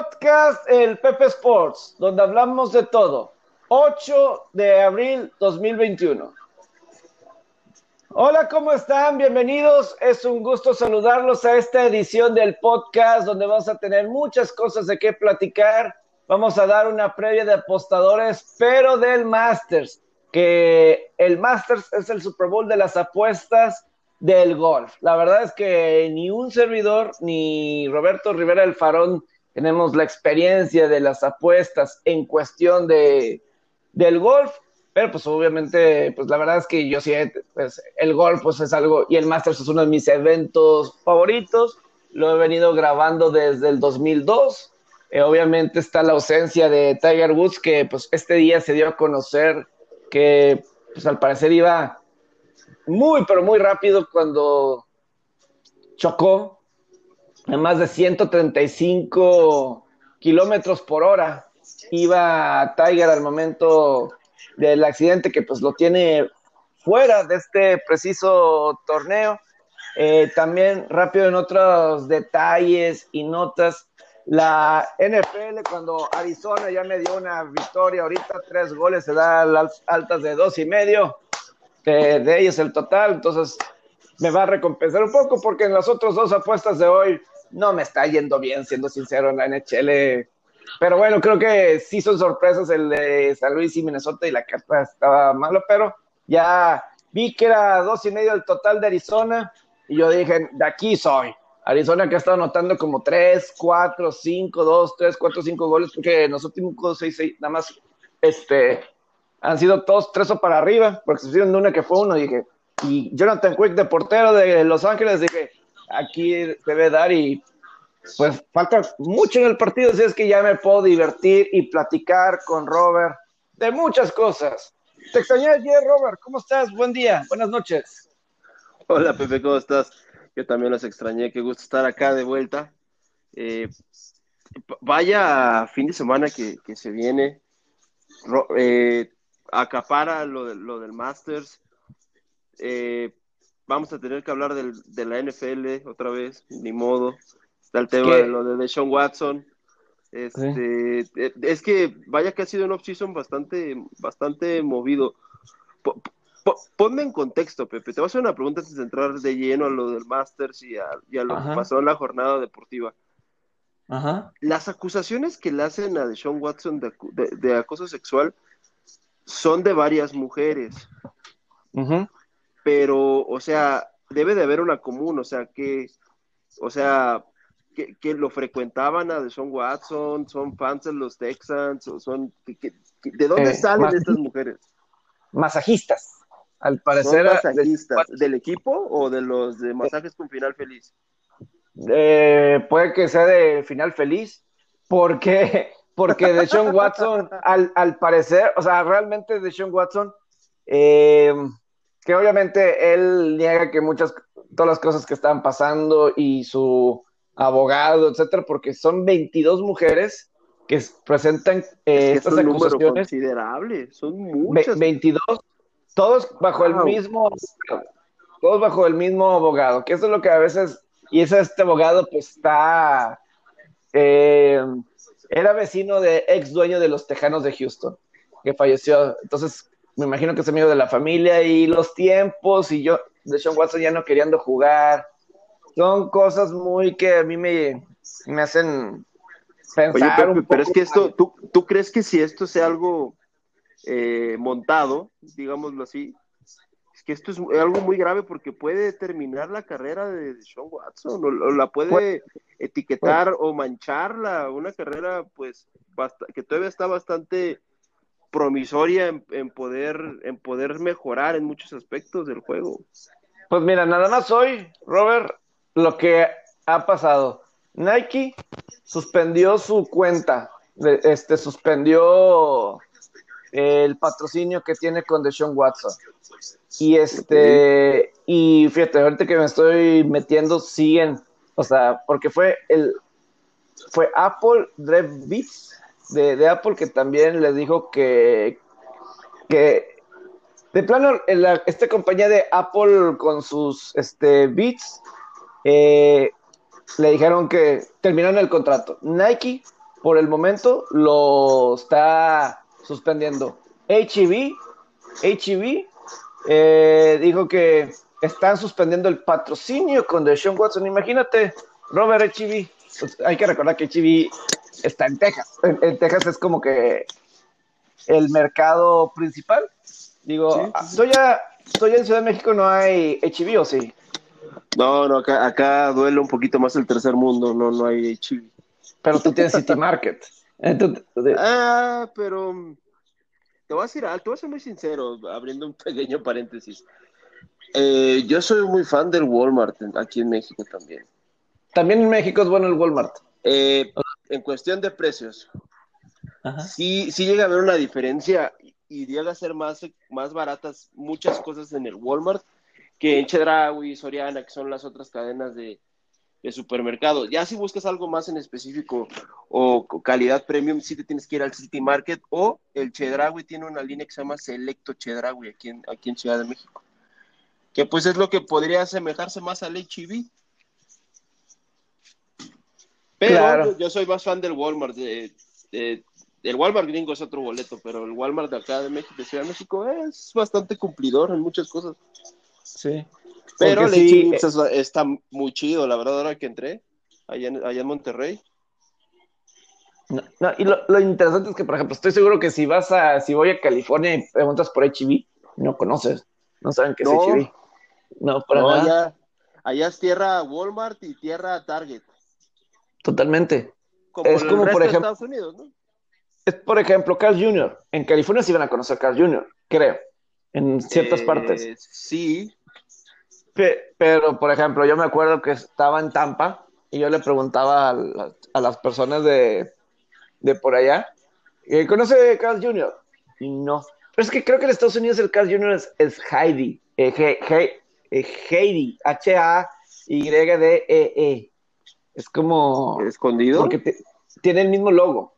Podcast El Pepe Sports, donde hablamos de todo. 8 de abril 2021. Hola, ¿cómo están? Bienvenidos. Es un gusto saludarlos a esta edición del podcast donde vamos a tener muchas cosas de qué platicar. Vamos a dar una previa de apostadores, pero del Masters, que el Masters es el Super Bowl de las apuestas del golf. La verdad es que ni un servidor ni Roberto Rivera del Farón tenemos la experiencia de las apuestas en cuestión de, del golf, pero pues obviamente, pues la verdad es que yo sí, pues el golf pues es algo, y el Masters es uno de mis eventos favoritos, lo he venido grabando desde el 2002, eh, obviamente está la ausencia de Tiger Woods, que pues este día se dio a conocer que pues al parecer iba muy, pero muy rápido cuando chocó a más de 135 kilómetros por hora. Iba Tiger al momento del accidente que pues lo tiene fuera de este preciso torneo. Eh, también rápido en otros detalles y notas, la NFL cuando Arizona ya me dio una victoria, ahorita tres goles, se da las altas de dos y medio, de ellos el total, entonces me va a recompensar un poco porque en las otras dos apuestas de hoy no me está yendo bien, siendo sincero, en la NHL. Pero bueno, creo que sí son sorpresas el de San Luis y Minnesota y la carta estaba malo, pero ya vi que era dos y medio el total de Arizona y yo dije, de aquí soy. Arizona que ha estado anotando como tres, cuatro, cinco, dos, tres, cuatro, cinco goles, porque en los últimos seis, seis, nada más, este, han sido todos tres o para arriba, porque se hicieron una que fue uno, dije, y Jonathan Quick de portero de Los Ángeles, dije, aquí debe dar y pues falta mucho en el partido, así es que ya me puedo divertir y platicar con Robert de muchas cosas. Te extrañé ayer, Robert, ¿cómo estás? Buen día, buenas noches. Hola, Pepe, ¿cómo estás? Yo también los extrañé, qué gusto estar acá de vuelta. Eh, vaya fin de semana que, se viene, eh, acapara lo, lo del Masters. Eh, vamos a tener que hablar del, de la NFL otra vez, ni modo. Está el tema de lo de Deshaun Watson. Este, eh, Es que vaya que ha sido un off-season bastante, bastante movido. ponme en contexto, Pepe. Te voy a hacer una pregunta antes de entrar de lleno a lo del Masters y a, lo que pasó en la jornada deportiva. Ajá. Las acusaciones que le hacen a Deshaun Watson de, de, acoso sexual son de varias mujeres. Ajá pero, o sea, debe de haber una común, o sea, que, o sea, que, lo frecuentaban a Deshaun Watson, son fans de los Texans, o son, ¿de dónde eh, salen estas mujeres? Masajistas, al parecer. masajistas? ¿Del equipo o de los de masajes con final feliz? Eh, puede que sea de final feliz, porque, porque Deshaun Watson, al, al parecer, o sea, realmente Deshaun Watson, eh, que obviamente él niega que muchas, todas las cosas que están pasando y su abogado, etcétera, porque son 22 mujeres que presentan eh, estas es un acusaciones. considerable, son muchas. 22, todos bajo el mismo, todos bajo el mismo abogado, que eso es lo que a veces, y es este abogado pues está, eh, era vecino de ex dueño de los Tejanos de Houston, que falleció, entonces me imagino que es amigo de la familia y los tiempos y yo, de Sean Watson ya no queriendo jugar. Son cosas muy que a mí me, me hacen pensar. Oye, pero, es que esto, ¿tú, ¿tú, crees que si esto sea algo eh, montado, digámoslo así, es que esto es algo muy grave porque puede terminar la carrera de Sean Watson o, la puede etiquetar o mancharla, una carrera pues que todavía está bastante promisoria en, poder, en poder mejorar en muchos aspectos del juego. Pues mira, nada más hoy, Robert, lo que ha pasado. Nike suspendió su cuenta, este, suspendió el patrocinio que tiene con Deshaun Watson. Y este, y fíjate, ahorita que me estoy metiendo, siguen, o sea, porque fue el, fue Apple Drev Beats de, Apple que también les dijo que, que de plano, esta compañía de Apple con sus este, Beats eh, le dijeron que terminaron el contrato. Nike por el momento lo está suspendiendo. HEB, HEB eh, dijo que están suspendiendo el patrocinio con Deshaun Watson. Imagínate, Robert HEB, pues, hay que recordar que está en Texas. En, Texas es como que el mercado principal. Digo, estoy ya, estoy en Ciudad de México, no hay HEB o sí. No, no, acá, acá duele un poquito más el tercer mundo, no, no hay HEB. Pero tú tienes City Market. ah, pero te voy a decir algo, te voy a ser muy sincero, abriendo un pequeño paréntesis. Eh, yo soy muy fan del Walmart aquí en México también. También en México es bueno el Walmart. Eh, en cuestión de precios, sí, sí llega a haber una diferencia y llega a ser más, más baratas muchas cosas en el Walmart que en Chedraui, Soriana, que son las otras cadenas de, de supermercado. Ya si buscas algo más en específico o calidad premium, sí te tienes que ir al City Market o el Chedraui tiene una línea que se llama Selecto Chedraui aquí en, aquí en Ciudad de México. Que pues es lo que podría asemejarse más al HEB. Pero yo soy más fan del Walmart. De, el Walmart gringo es otro boleto, pero el Walmart de acá de México, de Ciudad de México, es bastante cumplidor en muchas cosas. Sí. Pero sí, está muy chido, la verdad, ahora que entré allá en, allá en Monterrey. No, y lo, interesante es que, por ejemplo, estoy seguro que si vas a, si voy a California y preguntas por HB, no conoces, no saben qué es HB. No, para nada. Allá, allá, es tierra Walmart y tierra Target. Totalmente. es como, por ejemplo, Estados Unidos, ¿no? Es, por ejemplo, Carl Jr. En California sí van a conocer Carl Jr., creo, en ciertas partes. Eh, sí, pero, por ejemplo, yo me acuerdo que estaba en Tampa y yo le preguntaba a, las personas de, por allá, ¿conoce Carl Jr.? Y no. Pero es que creo que en Estados Unidos el Carl Jr. es, Heidi, eh, Heidi, H-A-Y-D-E-E. Es como... ¿Escondido? Porque tiene el mismo logo.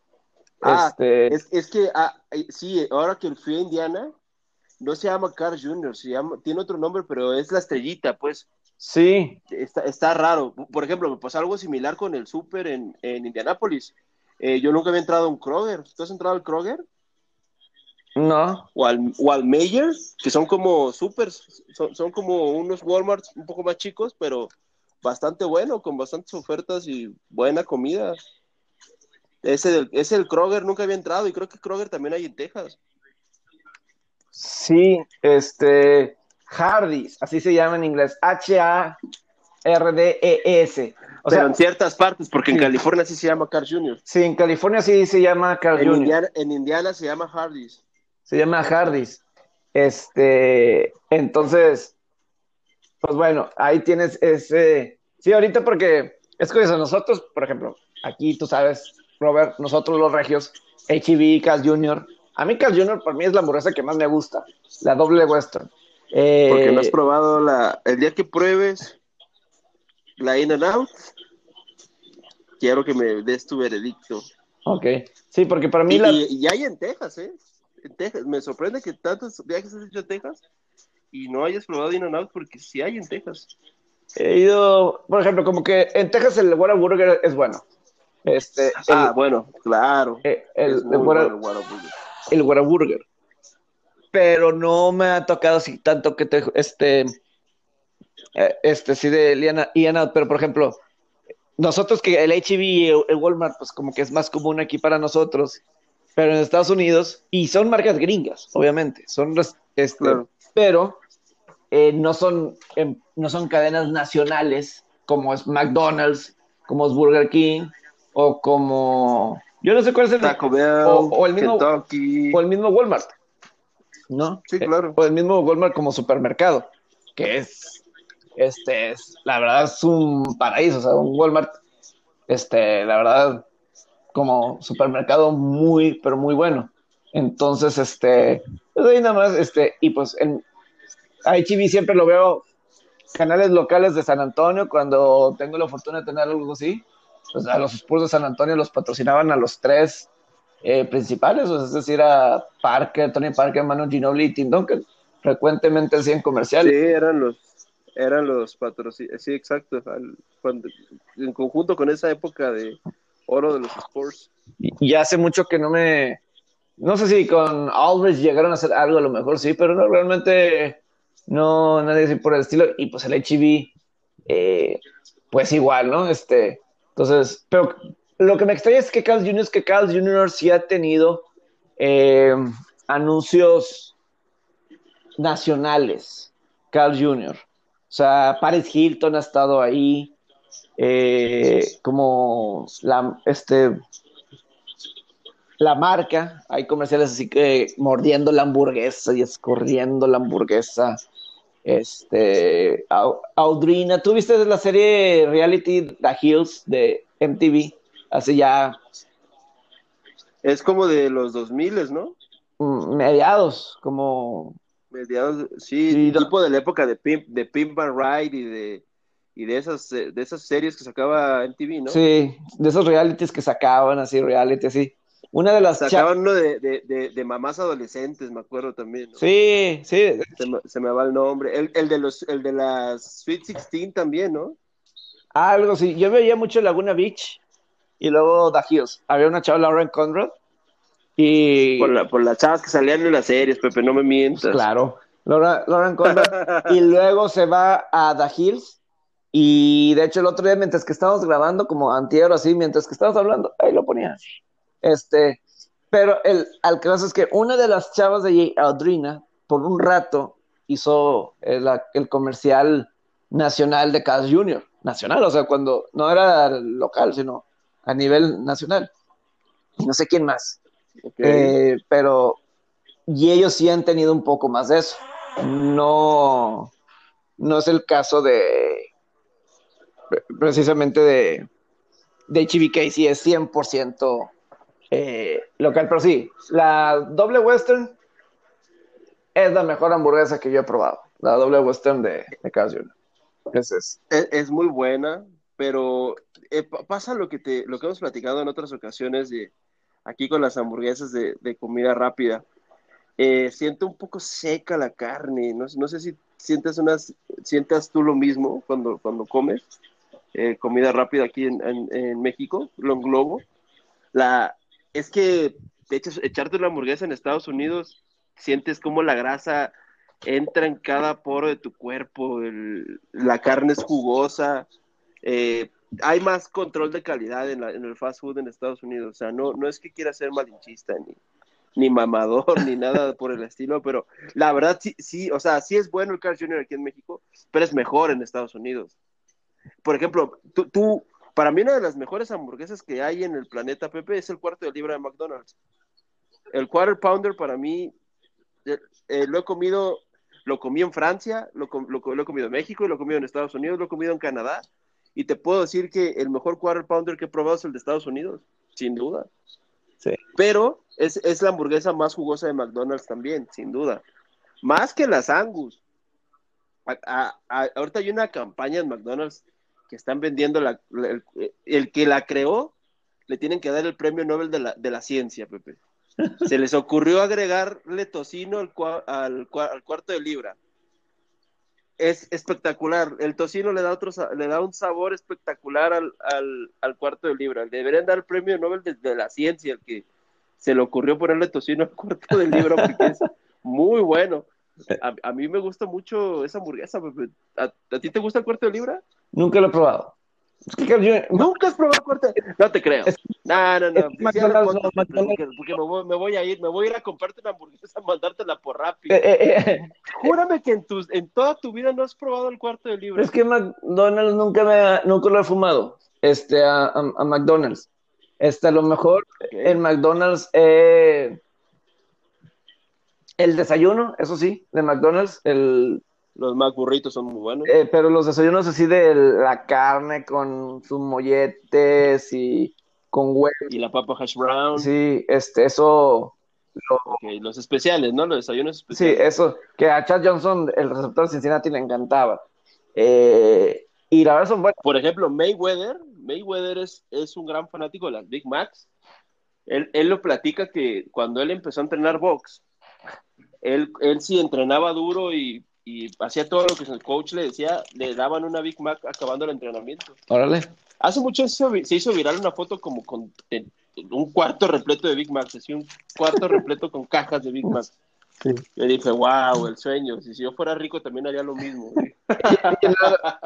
Ah, este... es, que, ah, eh, sí, ahora que fui a Indiana, no se llama Carl Jr., se llama, tiene otro nombre, pero es la estrellita, pues. Sí. Está, está raro. Por ejemplo, me pasó algo similar con el Super en, en Indianápolis. Eh, yo nunca había entrado a un Kroger. ¿Tú has entrado al Kroger? No. O al, o al Mayer, que son como supers, son, son como unos Walmarts un poco más chicos, pero bastante bueno, con bastantes ofertas y buena comida. Ese, del, ese el Kroger nunca había entrado y creo que Kroger también hay en Texas. Sí, este, Hardee's, así se llama en inglés, H-A-R-D-E-S. O sea, en ciertas partes, porque en California sí se llama Carl Jr. Sí, en California sí se llama Carl en Jr. Indiana, en Indiana se llama Hardee's. Se llama Hardee's. Este, entonces, pues bueno, ahí tienes ese. Sí, ahorita porque es curioso, nosotros, por ejemplo, aquí tú sabes, Robert, nosotros los regios, HB, Carl Jr., a mí Carl Jr. por mí es la hamburguesa que más me gusta, la doble western. Eh, Porque no has probado la... El día que pruebes la In and Out, quiero que me des tu veredicto. Ok, sí, porque para mí y, la... Y, hay en Texas, ¿eh? En Texas. Me sorprende que tantos viajes has hecho a Texas y no hayas probado In and Out porque sí hay en Texas. He ido, por ejemplo, como que en Texas el Whataburger es bueno. Este, ah, bueno, claro. Eh, el, el, el Whataburger. Pero no me ha tocado así tanto que te, este, eh, este, sí de Liana, Iana, pero por ejemplo, nosotros que el HB y el Walmart, pues como que es más común aquí para nosotros, pero en Estados Unidos, y son marcas gringas, obviamente, son, este, pero eh, no, son, em, no son cadenas nacionales como es McDonald's, como es Burger King, o como yo no sé cuál es el Taco Bell, o, el mismo o el mismo Walmart. ¿No? Sí, claro. O el mismo Walmart como supermercado, que es este es la verdad es un paraíso, o sea, un Walmart este, la verdad como supermercado muy pero muy bueno. Entonces, este, pues ahí nada más este y pues en HB siempre lo veo canales locales de San Antonio cuando tengo la fortuna de tener algo así pues a los Spurs de San Antonio los patrocinaban a los tres eh, principales, es decir, a Parker, Tony Parker, Manu Ginobili y Tim Duncan. Frecuentemente hacían comerciales. Sí, eran los, eran los patrocinados, sí, exacto. en conjunto con esa época de oro de los Spurs. Y, hace mucho que no me. No sé si con Aldridge llegaron a hacer algo, a lo mejor sí, pero no, realmente no, nadie así por el estilo. Y pues el HB, eh, pues igual, ¿no? Este, entonces, pero lo que me extraña es que Carl Jr. es que Carl Jr. sí ha tenido eh, anuncios nacionales, Carl Jr. O sea, Paris Hilton ha estado ahí, eh, como la, este, la marca, hay comerciales así que mordiendo la hamburguesa y escorriendo la hamburguesa. Este, Audrina, ¿tú viste la serie reality The Hills de MTV? Hace ya. Es como de los 2000, ¿no? Mm, mediados, como Mediados, sí, tipo de la época de Pimp, de Pimp and Ride y de, y de esas, de esas series que sacaba en TV, ¿no? Sí, de esos realities que sacaban, así, reality, así. Una de las Sacaban uno de, de, de, mamás adolescentes, me acuerdo también. Sí, sí. Se me, va el nombre. El, el, de los, el de las Sweet Sixteen también, ¿no? Algo sí. Yo veía mucho Laguna Beach y luego Hills. Había una chava, Lauren Conrad, y... Por, la, por las chavas que salían en las series, Pepe, no me mientas. Claro, Lauren Conrad. y luego se va a The Hills. Y de hecho, el otro día, mientras que estábamos grabando, como antier o así, mientras que estábamos hablando, ahí lo ponía. Este, pero el, al caso es que una de las chavas de Audrina, por un rato, hizo el, el comercial nacional de Carl Jr. Nacional, o sea, cuando no era local, sino a nivel nacional. Y no sé quién más. Eh, pero, y ellos sí han tenido un poco más de eso. No, no es el caso de, precisamente de, de HBK, sí es 100% eh, local, pero sí, la doble western es la mejor hamburguesa que yo he probado, la doble western de, de Es, es, muy buena, pero eh, pasa lo que, te, lo que hemos platicado en otras ocasiones de aquí con las hamburguesas de, comida rápida. Eh, siento un poco seca la carne, no, sé si sientes unas, sientas tú lo mismo cuando, cuando comes comida rápida aquí en, en, México, Long Globo. La, es que, de hecho, echarte una hamburguesa en Estados Unidos, sientes como la grasa entra en cada poro de tu cuerpo, la carne es jugosa, eh, hay más control de calidad en, el fast food en Estados Unidos. O sea, no, no es que quiera ser malinchista ni, ni mamador ni nada por el estilo, pero la verdad sí, sí, o sea, sí es bueno el Carl Jr. aquí en México, pero es mejor en Estados Unidos. Por ejemplo, tú, tú, para mí una de las mejores hamburguesas que hay en el planeta, Pepe, es el cuarto de libra de McDonald's. El quarter pounder para mí, eh, eh, lo he comido, lo comí en Francia, lo, lo, lo he comido en México, lo he comido en Estados Unidos, lo he comido en Canadá, y te puedo decir que el mejor quarter pounder que he probado es el de Estados Unidos, sin duda. Sí. Pero es, es la hamburguesa más jugosa de McDonald's también, sin duda. Más que las Angus. ahorita hay una campaña en McDonald's que están vendiendo la, el, que la creó, le tienen que dar el premio Nobel de la, de la ciencia, Pepe. Se les ocurrió agregarle tocino al, al, al cuarto de libra es espectacular. El tocino le da otro, le da un sabor espectacular al, al, cuarto de libra. Deberían dar el premio Nobel de, la ciencia, el que se le ocurrió ponerle tocino al cuarto de libra, porque es muy bueno. A, mí me gusta mucho esa hamburguesa. ¿A, ¿A, ti te gusta el cuarto de libra? Nunca lo he probado. Nunca has probado corte. No te creo. no, no, no. Porque, me, voy, a ir, me voy a ir a comprarte una hamburguesa, a mandártela por rápido. Eh, eh, eh. Júrame que en, tus, en toda tu vida no has probado el cuarto de libra. Es que McDonald's nunca, me, nunca lo he fumado. Este, a, a, McDonald's. Este, a lo mejor en McDonald's el desayuno, eso sí, de McDonald's, el los más burritos son muy buenos. Eh, pero los desayunos así de la carne con sus molletes y con huevo. Y la papa hash brown. Sí, este, eso. los especiales, ¿no? Los desayunos especiales. Sí, eso. Que a Chad Johnson, el receptor de Cincinnati, le encantaba. Eh, y la verdad son buenos. Por ejemplo, Mayweather. Mayweather es, es un gran fanático de las Big Macs. Él, él lo platica que cuando él empezó a entrenar box, él, él sí entrenaba duro y y hacía todo lo que su coach le decía, le daban una Big Mac acabando el entrenamiento. Órale. Hace mucho se, se hizo viral una foto como con un cuarto repleto de Big Macs, así un cuarto repleto con cajas de Big Macs. Sí. Yo dije, wow, el sueño. Si, si yo fuera rico también haría lo mismo. llenar,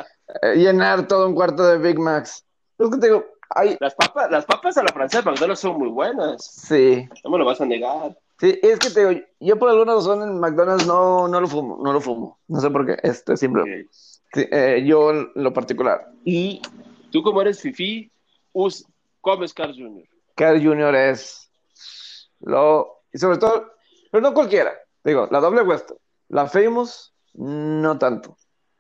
llenar todo un cuarto de Big Macs. Es que te digo, hay... Las papas, las papas a la francesa de McDonald's son muy buenas. Sí. No me lo vas a negar. Sí, es que te digo, yo por alguna razón en McDonald's no, no lo fumo, no lo fumo. No sé por qué, este simple. Ok. Sí, eh, yo en lo particular. Y tú como eres fifi, us, comes Carl Jr. Carl Jr. es lo... Y sobre todo, pero no cualquiera. Digo, la doble Western. La Famous, no tanto.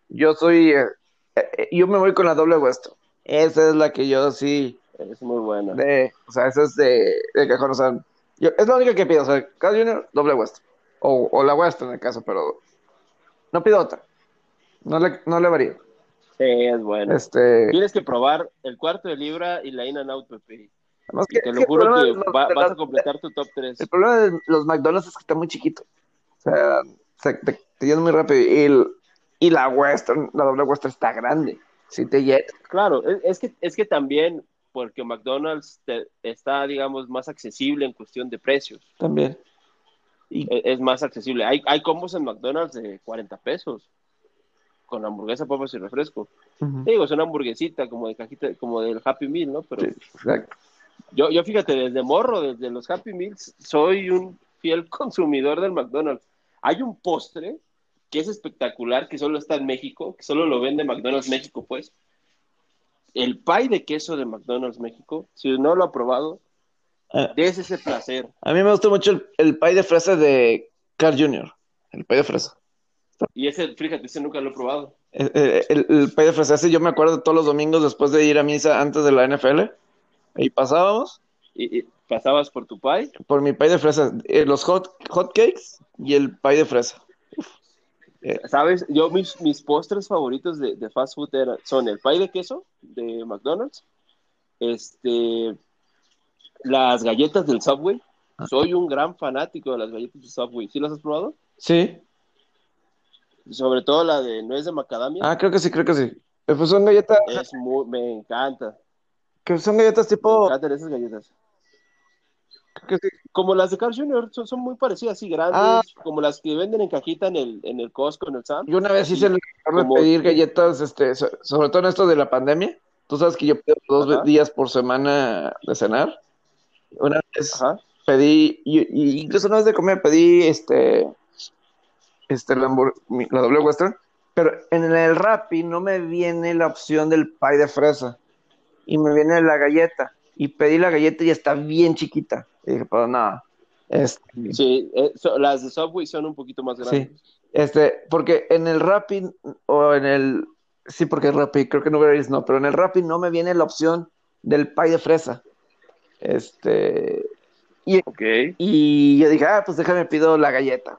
Yo soy... eh, eh, yo me voy con la doble Western. Esa es la que yo sí... Es muy buena. De, o sea, esa es de, de cajón. O sea, yo- es la única que pido. O sea, Carl Jr., doble Western. O, o la Western en el caso, pero no pido otra. No le, no le varío. Sí, es buena. Este, Tienes que probar el cuarto de libra y la In and Out Pepe. que- te lo que juro que los- va- vas a completar tu top 3. El problema de los McDonald's es que está muy chiquito. O sea, se- te, te llenan muy rápido. Y, el- y la Western, la doble Western está grande. Si te llena. Claro, es, es que, es que también porque McDonald's te- está, digamos, más accesible en cuestión de precios. También. Y, Es, es más accesible. Hay, hay combos en McDonald's de 40 pesos con hamburguesa, papas y refresco. Ujú. Digo, es una hamburguesita como de cajita, como del Happy Meal, ¿no? Pero exacto. yo, yo fíjate, desde morro, desde los Happy Meals, soy un fiel consumidor del McDonald's. Hay un postre que es espectacular, que solo está en México, que solo lo vende McDonald's México, pues. El pie de queso de McDonald's México, si no lo ha probado, Ah, des ese placer. a mí me gustó mucho el, el pie de fresa de Carl Jr. El pie de fresa. Y ese, fíjate, ese nunca lo he probado. El, el, el pie de fresa, ese yo me acuerdo todos los domingos después de ir a misa antes de la NFL. Ahí pasábamos Y, y pasabas por tu pie. por mi pie de fresa. eh, los hot, hot cakes y el pie de fresa. ¿Sabes? Yo, mis, mis postres favoritos de, de fast food son el pie de queso de McDonald's, este, las galletas del Subway. Soy un gran fanático de las galletas del Subway. ¿Sí las has probado? Sí. Sobre todo la de nuez de macadamia. Ah, creo que sí, creo que sí. Eh, Pues son galletas, Es muy, me encanta. que son galletas Me tipo, encantan esas galletas. Que. Como las de Carl Jr., son, son muy parecidas, grandes, Ah. como las que venden en cajita en el, en el Costco, en el Sam. Yo una vez hice el error de Como- pedir galletas, este, so- sobre todo en esto de la pandemia. Tú sabes que yo pido dos Ajá. días por semana de cenar. Una vez Ajá. pedí, y, y incluso una vez de comer, pedí este, este, la, la doble western, pero en el Rappi no me viene la opción del pie de fresa y me viene la galleta. Y pedí la galleta y está bien chiquita. Y dije, pues nada. Este, Sí, eh, so- las de Subway son un poquito más grandes. Este, porque en el Rappi o en el. Sí, porque Rappi, creo que en Uber Eats no, pero en el Rappi no me viene la opción del pie de fresa. Este. Y, y yo dije, ah, pues déjame pido la galleta.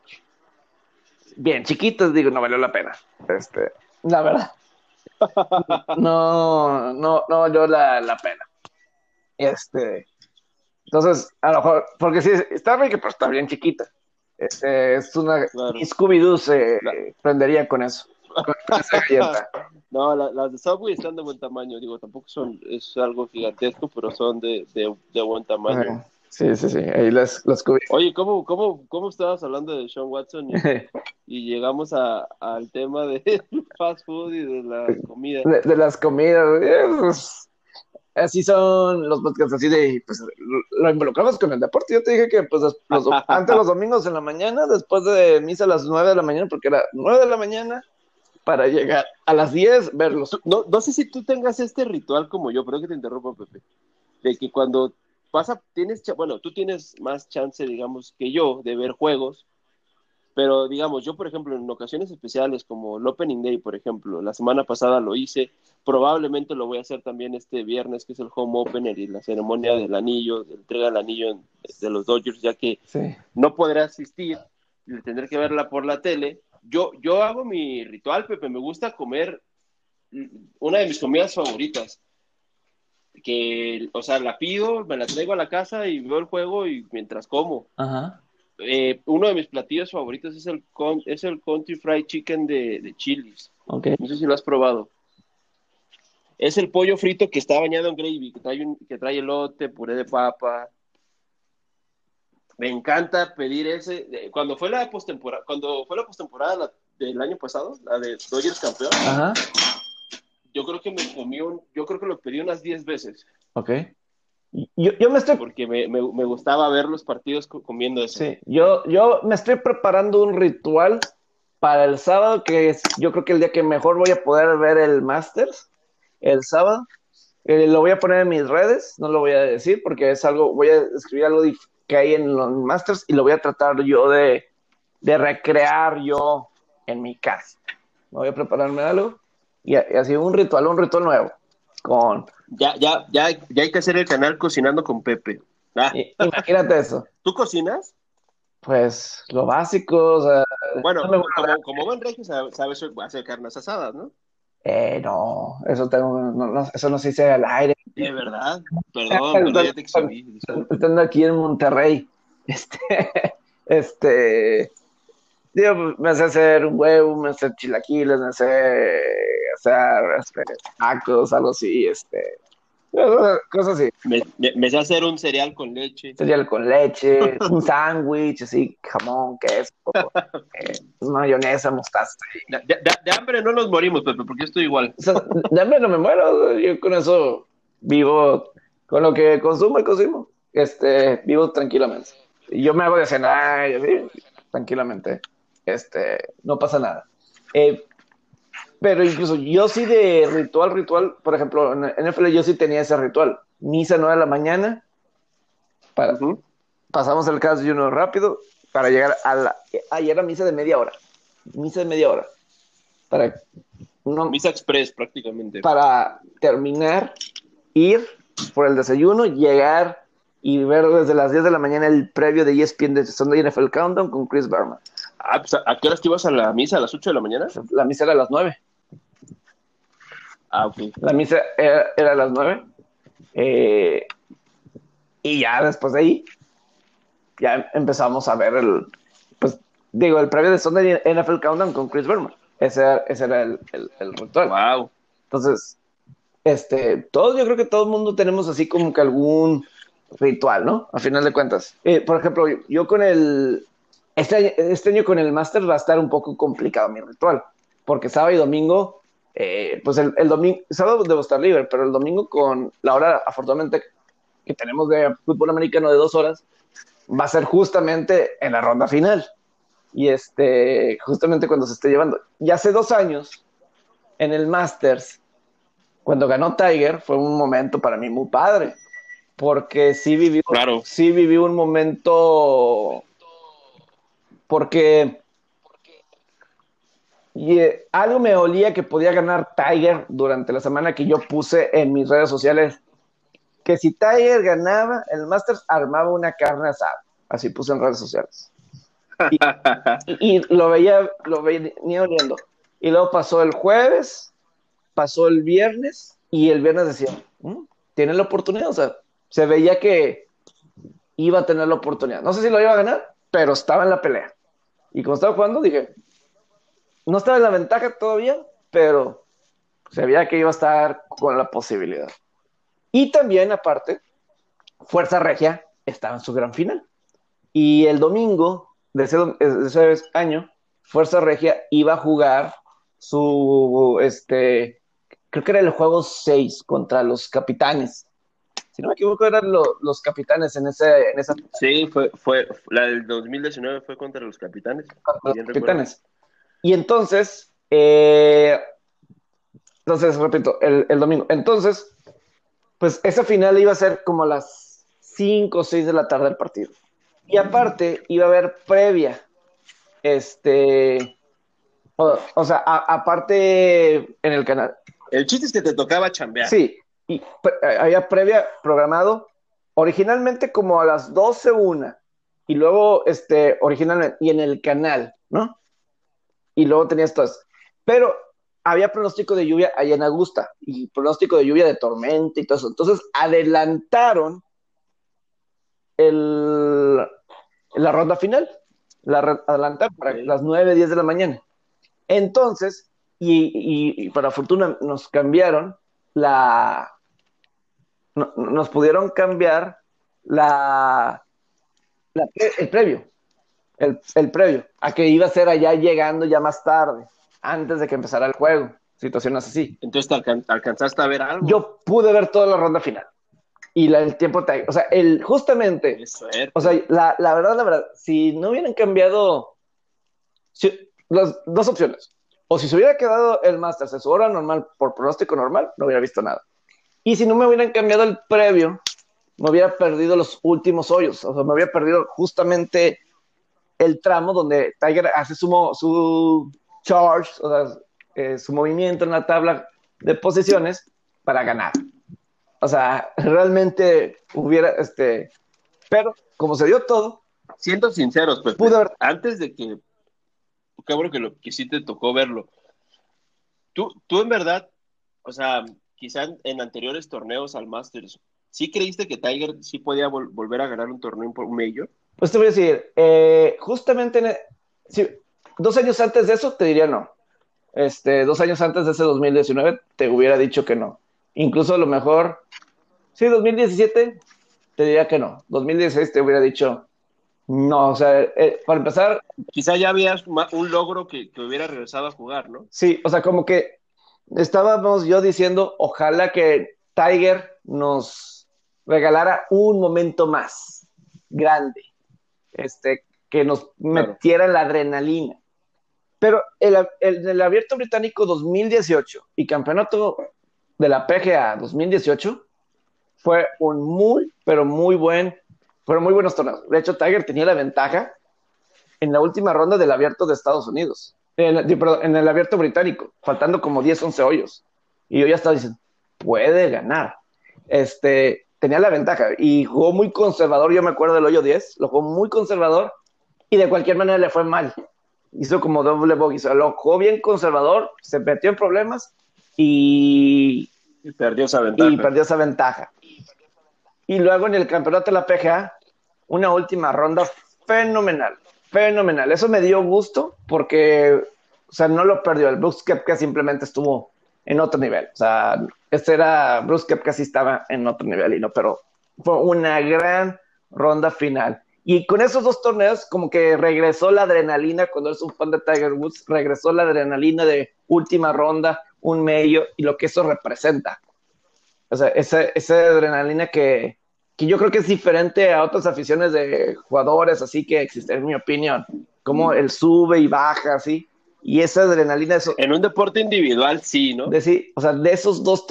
Bien, chiquitos, digo, no valió la pena. Este, la verdad. No, no, no valió la, la pena. Este. Entonces, a lo mejor, porque sí, está rica, pero está bien chiquita. Este, es una. Claro. Scooby-Doo se Claro. prendería con eso. Con esa galleta. No, la- las de Subway están de buen tamaño, digo, tampoco son, es algo gigantesco, pero son de, de, de buen tamaño. Ajá. Sí, sí, sí. Ahí las, las. Oye, ¿cómo, cómo, ¿cómo estabas hablando de Sean Watson y, y llegamos a, al tema de fast food y de la comida? de, de las comidas. Así son los podcasts, así de, pues, lo, involucramos con el deporte. Yo te dije que, pues, los- antes los domingos en la mañana, después de misa a las 9 de la mañana, porque era 9 de la mañana, para llegar a las 10, verlos. No, no sé si tú tengas este ritual como yo, pero que te interrumpa, Pepe, de que cuando pasa, tienes, bueno, tú tienes más chance, digamos, que yo de ver juegos, pero digamos, yo, por ejemplo, en ocasiones especiales como el Opening Day, por ejemplo, la semana pasada lo hice, probablemente lo voy a hacer también este viernes, que es el Home Opener y la ceremonia del anillo, de entrega del anillo de los Dodgers, ya que Sí. no podré asistir, y tendré que verla por la tele. Yo, yo hago mi ritual, Pepe, me gusta comer una de mis comidas favoritas, que, o sea, la pido, me la traigo a la casa y veo el juego y mientras como. Ajá. Eh, uno de mis platillos favoritos es el, es el Country Fried Chicken de, de Chili's. Okay. No sé si lo has probado. Es el pollo frito que está bañado en gravy, que trae, un, que trae elote, puré de papa. Me encanta pedir ese. Cuando fue la postemporada, cuando fue la postemporada del año pasado, la de Dodgers campeón, Ajá. yo creo que me comí un, yo creo que lo pedí unas 10 veces. Ok. Yo, yo me estoy. Porque me, me, me, gustaba ver los partidos comiendo eso. Sí, yo, yo me estoy preparando un ritual para el sábado, que es yo creo que el día que mejor voy a poder ver el Masters, el sábado. Eh, lo voy a poner en mis redes, no lo voy a decir porque es algo, voy a escribir algo que hay en los Masters y lo voy a tratar yo de, de recrear yo en mi casa. Me voy a prepararme algo y, y así un ritual, un ritual nuevo con ya, ya, ya, ya hay que hacer el canal Cocinando con Pepe. Ah. Imagínate eso. ¿Tú cocinas? Pues lo básico, o sea, Bueno, no como, como, buen regio sabes hacer carnes asadas, ¿no? Eh, no, eso tengo, no, no, eso no se dice al aire. De verdad, perdón, perdón ya te exhibí. Estando aquí en Monterrey, este, este, digo, me hace hacer un huevo, me hace chilaquiles, me hace hacer este, tacos, algo así, este, cosas así. Me, me, me, sé hacer un cereal con leche. Cereal con leche, un sándwich, así, jamón, queso, eh, mayonesa, mostaza. De, de, de, hambre no nos morimos, Pepe, porque estoy igual. O sea, de hambre no me muero, yo con eso vivo, con lo que consumo y consumo, este, vivo tranquilamente. Y yo me hago de cenar, así, tranquilamente, este, no pasa nada. Eh, pero incluso yo sí de ritual, ritual, por ejemplo, en NFL yo sí tenía ese ritual. Misa 9 de la mañana, para, uh -huh. pasamos el caso y uno rápido para llegar a la... Ayer era misa de media hora. Misa de media hora. Para... No, misa express prácticamente. Para terminar, ir por el desayuno, llegar y ver desde las 10 de la mañana el previo de ESPN de Sunday NFL Countdown con Chris Berman. Ah, pues, ¿a qué horas te ibas a la misa? ¿A las 8 de la mañana? La misa era a las 9. Ah, ok. La misa era, era a las 9. Eh, y ya después de ahí, ya empezamos a ver el, pues, digo, el previo de Sunday NFL Countdown con Chris Berman. Ese, ese era el, el, el, ritual. Wow. Entonces, este, todos, yo creo que todo el mundo tenemos así como que algún ritual, ¿no? A final de cuentas. Eh, por ejemplo, yo con el, este, este año con el Master va a estar un poco complicado mi ritual, porque sábado y domingo, eh, pues el, el, domingo, sábado debo estar libre, pero el domingo con la hora, afortunadamente, que tenemos de fútbol americano de dos horas, va a ser justamente en la ronda final. Y este, justamente cuando se esté llevando. Y hace dos años, en el Masters, cuando ganó Tiger, fue un momento para mí muy padre, porque sí viví, claro. sí viví un momento porque y, eh, algo me olía que podía ganar Tiger durante la semana que yo puse en mis redes sociales, que si Tiger ganaba, el Masters armaba una carne asada, así puse en redes sociales. Y, y, y lo veía, lo venía oliendo. Y luego pasó el jueves, pasó el viernes, y el viernes decía, mmm, tiene la oportunidad, o sea, se veía que iba a tener la oportunidad. No sé si lo iba a ganar, pero estaba en la pelea. Y como estaba jugando, dije, no estaba en la ventaja todavía, pero se veía que iba a estar con la posibilidad. Y también, aparte, Fuerza Regia estaba en su gran final. Y el domingo de ese, de ese año, Fuerza Regia iba a jugar su, este, creo que era el juego 6 contra los capitanes. Si no me equivoco, eran lo, los capitanes en, ese, en esa. Sí, fue, fue, la del 2019 fue contra los capitanes. Contra los capitanes. Recuerdo. Y entonces, eh, entonces, repito, el, el, domingo. Entonces, pues esa final iba a ser como a las 5 o 6 de la tarde del partido. Y aparte, iba a haber previa. Este. O, o sea, a, aparte en el canal. El chiste es que te tocaba chambear. Sí, y había previa programado originalmente como a las 12 una y luego este originalmente y en el canal, ¿no? Y luego tenías todas. Pero había pronóstico de lluvia allá en Augusta y pronóstico de lluvia de tormenta y todo eso. Entonces adelantaron el, la ronda final, la adelantar para las 9, 10 de la mañana. Entonces, y, para fortuna nos cambiaron la, nos pudieron cambiar la, el previo, el, el, previo, a que iba a ser allá llegando ya más tarde, antes de que empezara el juego, situaciones así. Entonces, ¿te alcanzaste a ver algo? Yo pude ver toda la ronda final. Y la, el tiempo, o sea, el, justamente, o sea, la, la, verdad, la verdad, si no hubieran cambiado las dos opciones, o si se hubiera quedado el Masters en su hora normal por pronóstico normal, no hubiera visto nada. Y si no me hubieran cambiado el previo, me hubiera perdido los últimos hoyos. O sea, me hubiera perdido justamente el tramo donde Tiger hace su, su charge, o sea, eh, su movimiento en la tabla de posiciones para ganar. O sea, realmente hubiera, este, pero como se dio todo. Siendo sinceros, pues, antes de que, qué bueno que, lo, que sí te tocó verlo. Tú, tú en verdad, o sea, quizá en, anteriores torneos al Masters, ¿sí creíste que Tiger sí podía volver a ganar un torneo un mayor? Pues te voy a decir, eh, justamente e, dos años antes de eso te diría no. Este, dos años antes de ese 2019 te hubiera dicho que no. Incluso a lo mejor, sí, 2017 te diría que no. 2016 te hubiera dicho no. O sea, eh, para empezar. Quizá ya habías un logro que, que hubiera regresado a jugar, ¿no? Sí, o sea, como que estábamos yo diciendo, ojalá que Tiger nos regalara un momento más grande, este, que nos metiera la adrenalina. Pero el, el, Abierto Británico 2018 y Campeonato de la PGA 2018 fue un muy, pero muy buen, fueron muy buenos torneos. De hecho, Tiger tenía la ventaja en la última ronda del Abierto de Estados Unidos en, el abierto británico, faltando como 10, 11 hoyos. Y yo ya estaba diciendo, puede ganar. Este, tenía la ventaja y jugó muy conservador. Yo me acuerdo del hoyo 10, lo jugó muy conservador y de cualquier manera le fue mal. Hizo como doble bogey, lo jugó bien conservador, se metió en problemas y, y perdió esa ventaja. Y perdió esa ventaja. Y luego en el campeonato de la PGA, una última ronda fenomenal fenomenal. Eso me dio gusto porque, o sea, no lo perdió. El Brooks Kepka simplemente estuvo en otro nivel. O sea, este era, Bruce Kepka sí estaba en otro nivel y no, pero fue una gran ronda final. Y con esos dos torneos, como que regresó la adrenalina, cuando eres un fan de Tiger Woods, regresó la adrenalina de última ronda, un medio, y lo que eso representa. O sea, esa, esa adrenalina que, que yo creo que es diferente a otras aficiones de jugadores, así que existe, en mi opinión, como el sube y baja, así, y esa adrenalina. Eso, en un deporte individual, sí, ¿no? De, sí, o sea, de esos dos,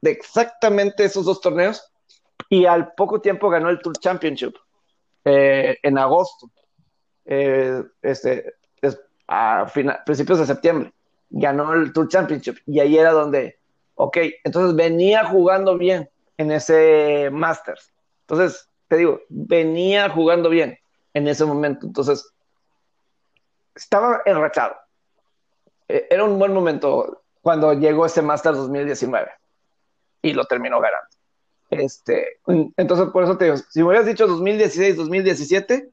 de exactamente esos dos torneos, y al poco tiempo ganó el Tour Championship eh, en agosto, eh, este, a principios de septiembre, ganó el Tour Championship, y ahí era donde, ok, entonces venía jugando bien en ese Masters entonces, te digo, venía jugando bien en ese momento. Entonces, estaba enrachado. E, era un buen momento cuando llegó ese Master 2019 y lo terminó ganando. Este, entonces, por eso te digo, si me hubieras dicho 2016, 2017,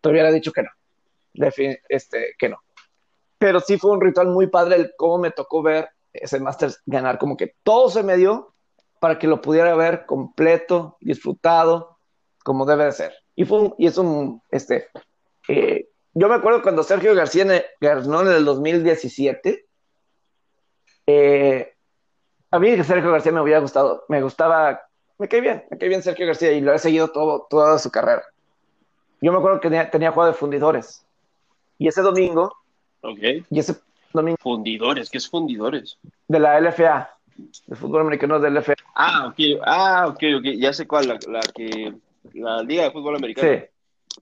te hubiera dicho que no. este, que no. Pero sí fue un ritual muy padre el cómo me tocó ver ese Masters ganar, como que todo se me dio para que lo pudiera ver completo, disfrutado, como debe de ser. Y, fue y es un, este, eh, yo me acuerdo cuando Sergio García ganó en el 2017, eh, a mí Sergio García me hubiera gustado, me gustaba, me cae bien, me cae bien Sergio García y lo he seguido todo, toda su carrera. Yo me acuerdo que tenía, tenía juego de fundidores. Y ese domingo. Ok. Y ese domingo. Fundidores, ¿qué es fundidores? De la LFA el fútbol americano del FA. Ah, ok, ah, ok, ok, ya sé cuál, la, que, la Liga de Fútbol Americano. Sí.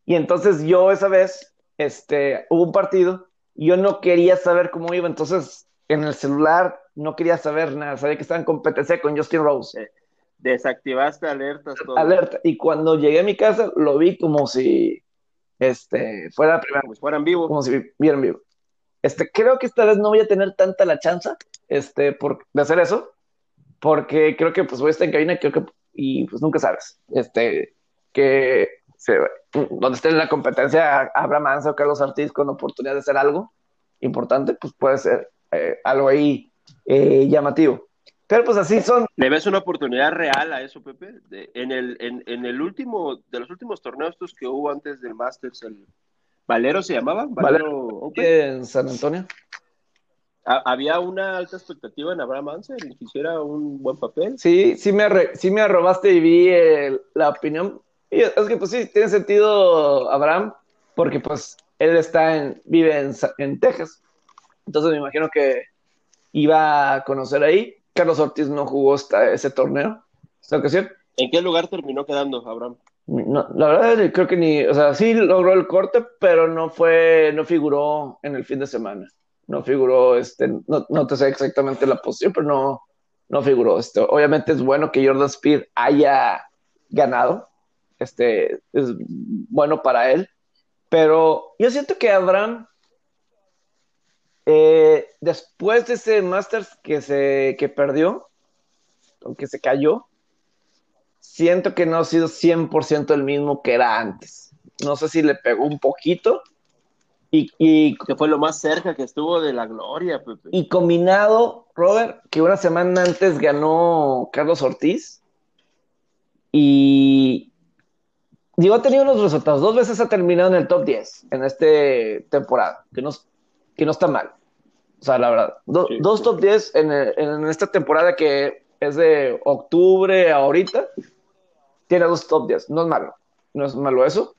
Y entonces yo esa vez, este, hubo un partido y yo no quería saber cómo iba, entonces en el celular no quería saber nada, sabía que estaba en competencia con Justin Rose. Desactivaste alertas. Todo. Alerta. Y cuando llegué a mi casa lo vi como si este, fuera la. Como si fueran vivo. Como si vieran vivo. Este, creo que esta vez no voy a tener tanta la chance este, por, de hacer eso, porque creo que pues voy a estar en cabina y pues nunca sabes, este, que donde esté en la competencia Abraham Manso o Carlos Ortiz con oportunidad de hacer algo importante, pues puede ser eh, algo ahí eh, llamativo. Pero pues así son. ¿Le ves una oportunidad real a eso, Pepe? en, el, último, de los últimos torneos que hubo antes del Masters, el Valero se llamaba, Valero, en San Antonio. ¿Había una alta expectativa en Abraham Ansel? ¿Que hiciera un buen papel? Sí, sí me, sí me arrobaste y vi la opinión. Y es que pues sí, tiene sentido Abraham, porque pues él está en, vive en, en Texas. Entonces me imagino que iba a conocer ahí. Carlos Ortiz no jugó hasta ese torneo. ¿En qué lugar terminó quedando Abraham? No, la verdad creo que ni, o sea, sí logró el corte, pero no fue, no figuró en el fin de semana. No figuró, este, no, no te sé exactamente la posición, pero no, no figuró. Este, obviamente es bueno que Jordan Speed haya ganado. Este, es bueno para él. Pero yo siento que Abraham, eh, después de ese Masters que se que perdió, aunque se cayó, siento que no ha sido 100% el mismo que era antes. No sé si le pegó un poquito. Y, que fue lo más cerca que estuvo de la gloria, Pepe. Y combinado, Robert, que una semana antes ganó Carlos Ortiz. Y digo, ha tenido unos resultados. Dos veces ha terminado en el top 10 en esta temporada, que no, que no está mal. O sea, la verdad, dos top 10 en, en esta temporada que es de octubre a ahorita tiene dos top 10. No es malo. No es malo eso.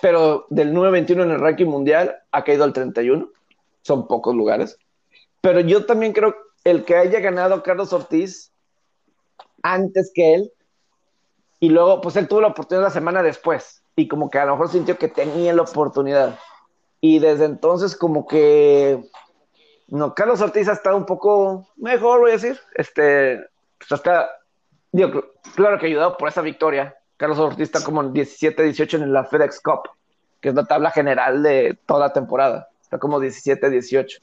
Pero del 9-21 en el ranking mundial ha caído al 31. Son pocos lugares. Pero yo también creo el que haya ganado Carlos Ortiz antes que él. Y luego, pues él tuvo la oportunidad la semana después. Y como que a lo mejor sintió que tenía la oportunidad. Y desde entonces, como que. No, Carlos Ortiz ha estado un poco mejor, voy a decir. Este. Pues hasta Digo, claro que ayudado por esa victoria. Carlos Ortiz está como en 17-18 en la FedEx Cup, que es la tabla general de toda la temporada. Está como 17-18.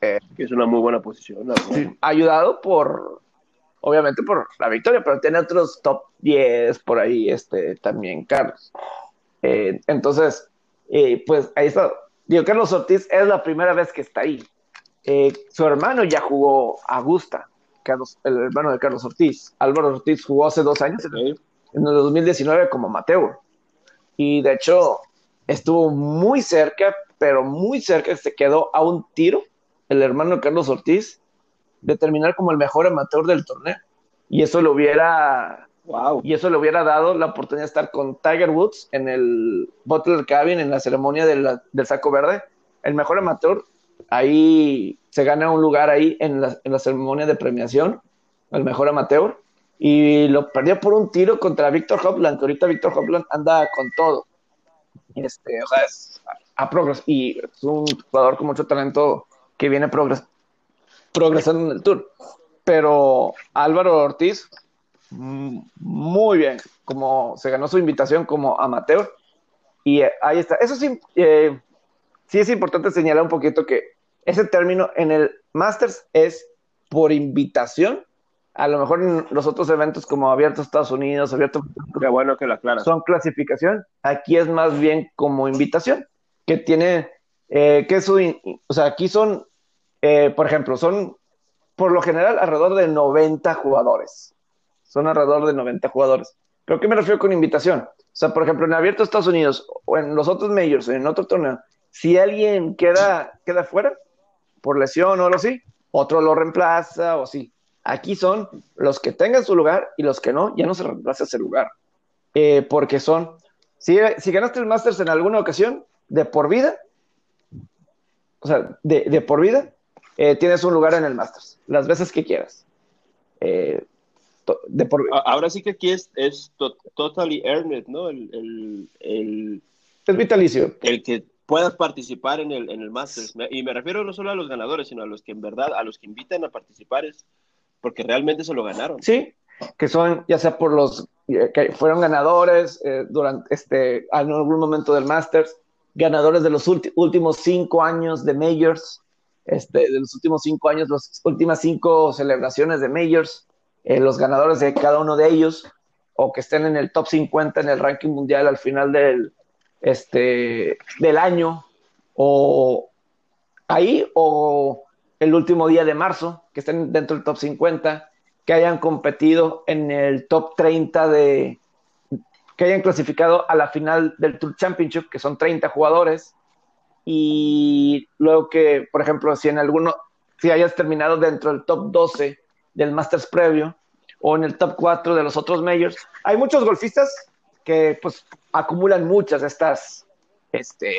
Eh, es una muy buena posición. Sí, ayudado por, obviamente por la victoria, pero tiene otros top 10 por ahí este, también, Carlos. Eh, entonces, eh, pues ahí está. Digo, Carlos Ortiz es la primera vez que está ahí. Eh, su hermano ya jugó Augusta, el hermano de Carlos Ortiz. Álvaro Ortiz jugó hace dos años, en el 2019, como Mateo. Y de hecho, estuvo muy cerca, pero muy cerca, se quedó a un tiro, el hermano de Carlos Ortiz, de terminar como el mejor amateur del torneo. Y eso le hubiera. Wow. Y eso le hubiera dado la oportunidad de estar con Tiger Woods en el Butler Cabin, en la ceremonia del saco verde. El mejor amateur ahí se gana un lugar ahí en la, ceremonia de premiación, el mejor amateur, y lo perdió por un tiro contra Víctor Hopland, que ahorita Víctor Hopland anda con todo. Este, o sea, es a, progres y es un jugador con mucho talento que viene progres progresando en el tour. Pero Álvaro Ortiz, mm, muy bien, como se ganó su invitación como amateur, y eh, ahí está. Eso sí, eh, sí es importante señalar un poquito que ese término en el Masters es por invitación. A lo mejor en los otros eventos como Abierto Estados Unidos, Abierto... Qué bueno que la clara. Son clasificación. Aquí es más bien como invitación, que tiene, eh, que su, o sea, aquí son, eh, por ejemplo, son por lo general alrededor de 90 jugadores. Son alrededor de 90 jugadores. ¿Pero qué me refiero con invitación? O sea, por ejemplo, en Abierto Estados Unidos o en los otros majors o en otro torneo, si alguien queda, queda fuera, por lesión o algo así, otro lo reemplaza o así. Aquí son los que tengan su lugar y los que no, ya no se reemplaza ese lugar. Eh, porque son, si, si ganaste el Masters en alguna ocasión, de por vida, o sea, de, por vida, eh, tienes un lugar en el Masters, las veces que quieras. Eh, de por... Ahora sí que aquí es, es totally earned, ¿no? El, el, es vitalicio. El que puedas participar en el, en el Masters. Y me refiero no solo a los ganadores, sino a los que en verdad, a los que invitan a participar, es porque realmente se lo ganaron. Sí, que son ya sea por los eh, que fueron ganadores eh, durante este, en algún momento del Masters, ganadores de los últimos cinco años de Majors, este, de los últimos cinco años, las últimas cinco celebraciones de Majors, eh, los ganadores de cada uno de ellos, o que estén en el top 50 en el ranking mundial al final del, este, del año, o ahí, o el último día de marzo, que estén dentro del top 50, que hayan competido en el top 30 de, que hayan clasificado a la final del Tour Championship, que son 30 jugadores, y luego que, por ejemplo, si en alguno, si hayas terminado dentro del top 12 del Masters previo o en el top 4 de los otros majors, hay muchos golfistas que pues acumulan muchas de estas, este,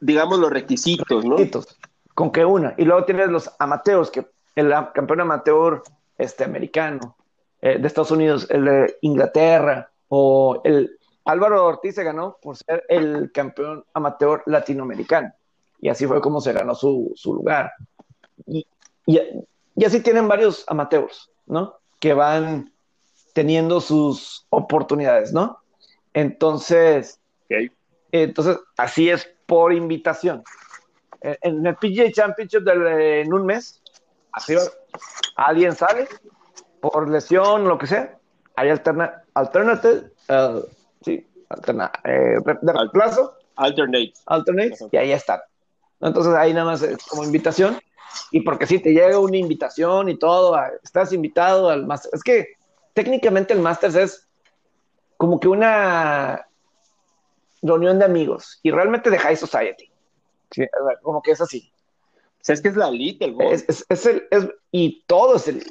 digamos los requisitos, ¿no? Requisitos, con que una. Y luego tienes los amateurs, que el campeón amateur este, americano eh, de Estados Unidos, el de Inglaterra, o el Álvaro Ortiz se ganó por ser el campeón amateur latinoamericano. Y así fue como se ganó su, lugar. Y, y, así tienen varios amateurs, ¿no? Que van teniendo sus oportunidades, ¿no? Entonces, entonces así es por invitación. En, el PGA Championship en un mes, así va, alguien sale por lesión, lo que sea, hay alterna, alternative, uh, sí, alterna, eh, de reemplazo. Alternate. Alternate, y ahí están. Entonces ahí nada más es como invitación. Y porque si te llega una invitación y todo, estás invitado al Masters. Es que técnicamente el Masters es como que una reunión de amigos y realmente de High Society. como que es así. O sea, es que es la elite el es, es, es, el, es, y todo es elite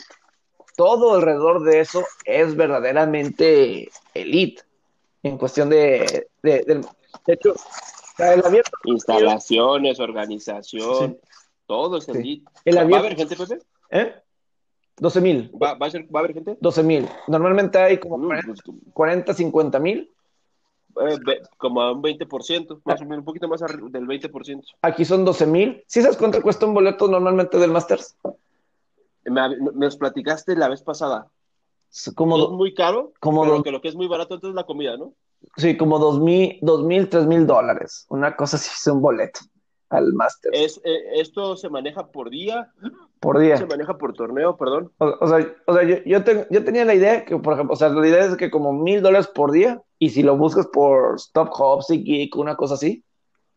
todo alrededor de eso es verdaderamente elite en cuestión de, de, hecho, el abierto. Instalaciones, organización, todo es elite. ¿Va a haber gente, Pepe? ¿Eh? 12 mil. ¿Va, va, a haber gente? 12 mil. Normalmente hay como 40, 50 mm, pues, mil. Eh, como a un 20%, más o menos, un poquito más del 20%. Aquí son 12 mil. ¿Sí sabes cuánto cuesta un boleto normalmente del Masters? Me, los platicaste la vez pasada. Como, es muy caro, como pero que lo que es muy barato entonces es la comida, ¿no? Sí, como dos mil, dos mil, tres mil dólares. Una cosa así es un boleto al máster. Es, eh, ¿Esto se maneja por día? Por día. ¿Se maneja por torneo, perdón? O, sea, o sea yo, yo, yo, tenía la idea que, por ejemplo, o sea, la idea es que como mil dólares por día, y si lo buscas por Stop Hubs y Geek, una cosa así,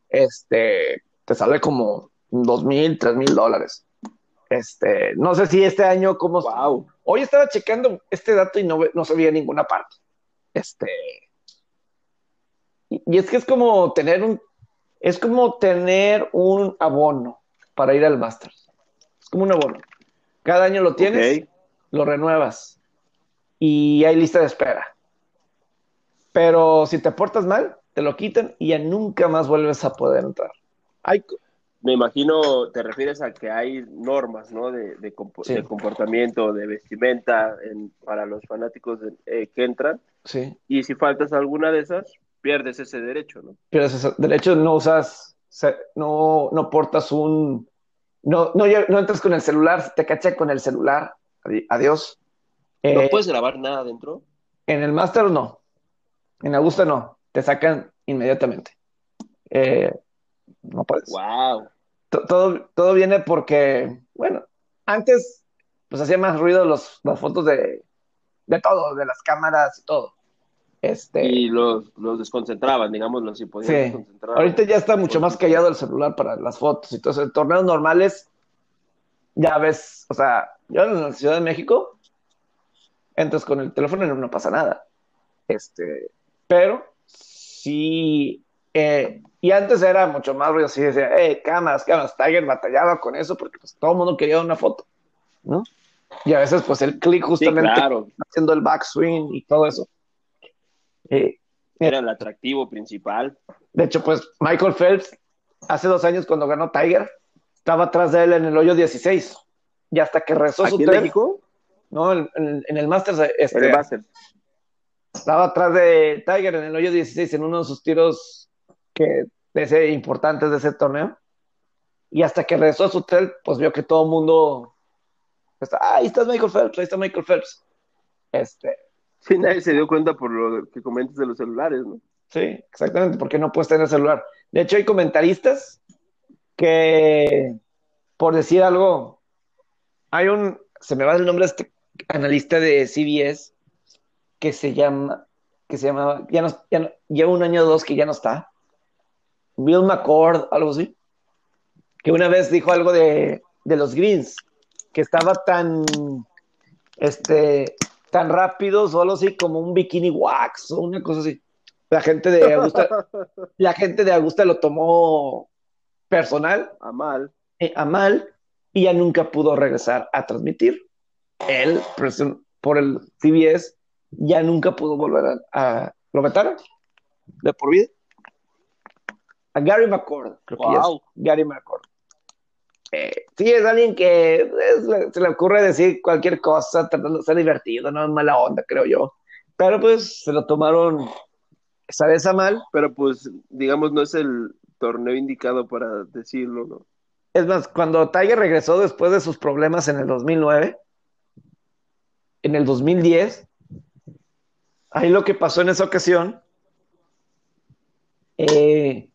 este, te sale como dos mil, tres mil dólares. Este, no sé si este año, como. Wow. Hoy estaba checando este dato y no, no se veía ninguna parte. Este. Y, es que es como tener un. Es como tener un abono para ir al máster. Es como un abono. Cada año lo tienes, lo renuevas y hay lista de espera. Pero si te portas mal, te lo quitan y ya nunca más vuelves a poder entrar. Hay, me imagino, te refieres a que hay normas, ¿no? De, de, comportamiento, de vestimenta para los fanáticos eh, que entran. Sí. Y si faltas alguna de esas, pierdes ese derecho, ¿no? Pierdes ese derecho, no usas, no, no portas un, no, no, no entras con el celular, te cacha con el celular. Adiós. ¿No eh, puedes grabar nada dentro? En el máster no. En Augusta no. Te sacan inmediatamente. Eh, no puedes. Wow todo, todo viene porque, bueno, antes pues hacía más ruido los, las fotos de, de todo, de las cámaras y todo. Este, y los, los desconcentraban, digámoslo si podían sí. Ahorita ya está mucho más callado el celular para las fotos y todo En torneos normales, ya ves, o sea, yo en la Ciudad de México, entras con el teléfono y no, pasa nada. Este, pero sí eh, y antes era mucho más ruido así, decía, hey, cámaras, cámaras, Tiger batallaba con eso porque pues todo el mundo quería una foto, ¿no? Y a veces pues el clic justamente haciendo el backswing y todo eso. Eh, era el atractivo principal. De hecho, pues Michael Phelps, hace dos años cuando ganó Tiger, estaba atrás de él en el hoyo 16. Y hasta que rezó su en México? No, en, el Masters. Este, en el Masters. Estaba atrás de Tiger en el hoyo 16 en uno de sus tiros que ese importantes de ese torneo. Y hasta que regresó a su hotel, pues vio que todo el mundo. Está, ah, ahí está Michael Phelps, ahí está Michael Phelps. Este. Sí, nadie se dio cuenta por lo que comentas de los celulares, ¿no? Sí, exactamente, porque no puedes tener celular. De hecho, hay comentaristas que, por decir algo, hay un, se me va el nombre este analista de CBS, que se llama, que se llamaba, ya no, ya no, lleva un año o dos que ya no está. Bill McCord, algo así. Que una vez dijo algo de, de los Greens, que estaba tan, este, tan rápido, solo así como un bikini wax o una cosa así. La gente de Augusta, la gente de Augusta lo tomó personal. A mal. Eh, a mal y ya nunca pudo regresar a transmitir. Él, por el CBS, ya nunca pudo volver a, lo metaron de por vida. A Gary McCord, creo que es Gary McCord. Eh, sí, es alguien que se le ocurre decir cualquier cosa tratando de ser divertido, no es mala onda, creo yo. Pero pues se lo tomaron esa vez a mal. Pero pues, digamos, no es el torneo indicado para decirlo, ¿no? Es más, cuando Tiger regresó después de sus problemas en el 2009, en el 2010, ahí lo que pasó en esa ocasión, eh,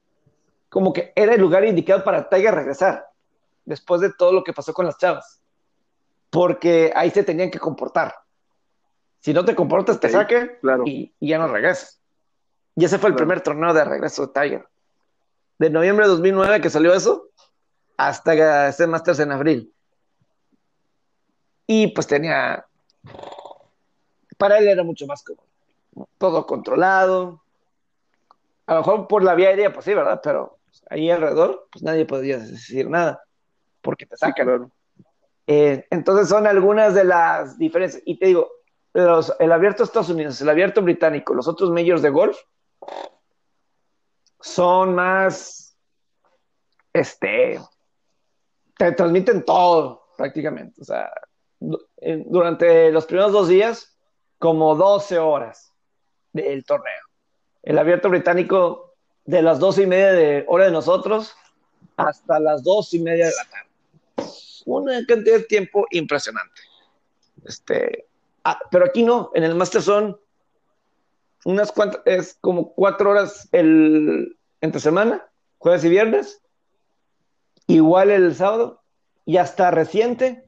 como que era el lugar indicado para Tiger regresar, después de todo lo que pasó con las chavas, porque ahí se tenían que comportar. Si no te comportas, te saquen y, ya no regresas. Y ese fue el primer torneo de regreso de Tiger. De noviembre de 2009 que salió eso, hasta ese Masters en abril. Y pues tenía, para él era mucho más cómodo, todo controlado. A lo mejor por la vía aérea, pues sí, ¿verdad? Pero ahí alrededor, pues nadie podía decir nada, porque te sacan. Eh, entonces son algunas de las diferencias. Y te digo, el abierto de Estados Unidos, el abierto británico, los otros majors de golf, son más, este, te transmiten todo prácticamente. O sea, durante los primeros dos días, como 12 horas del torneo. El abierto británico de las doce y media de hora de nosotros hasta las dos y media de la tarde. Una cantidad de tiempo impresionante. Este, ah, pero aquí no, en el Master son unas cuantas, es como cuatro horas el, entre semana, jueves y viernes, igual el sábado, y hasta reciente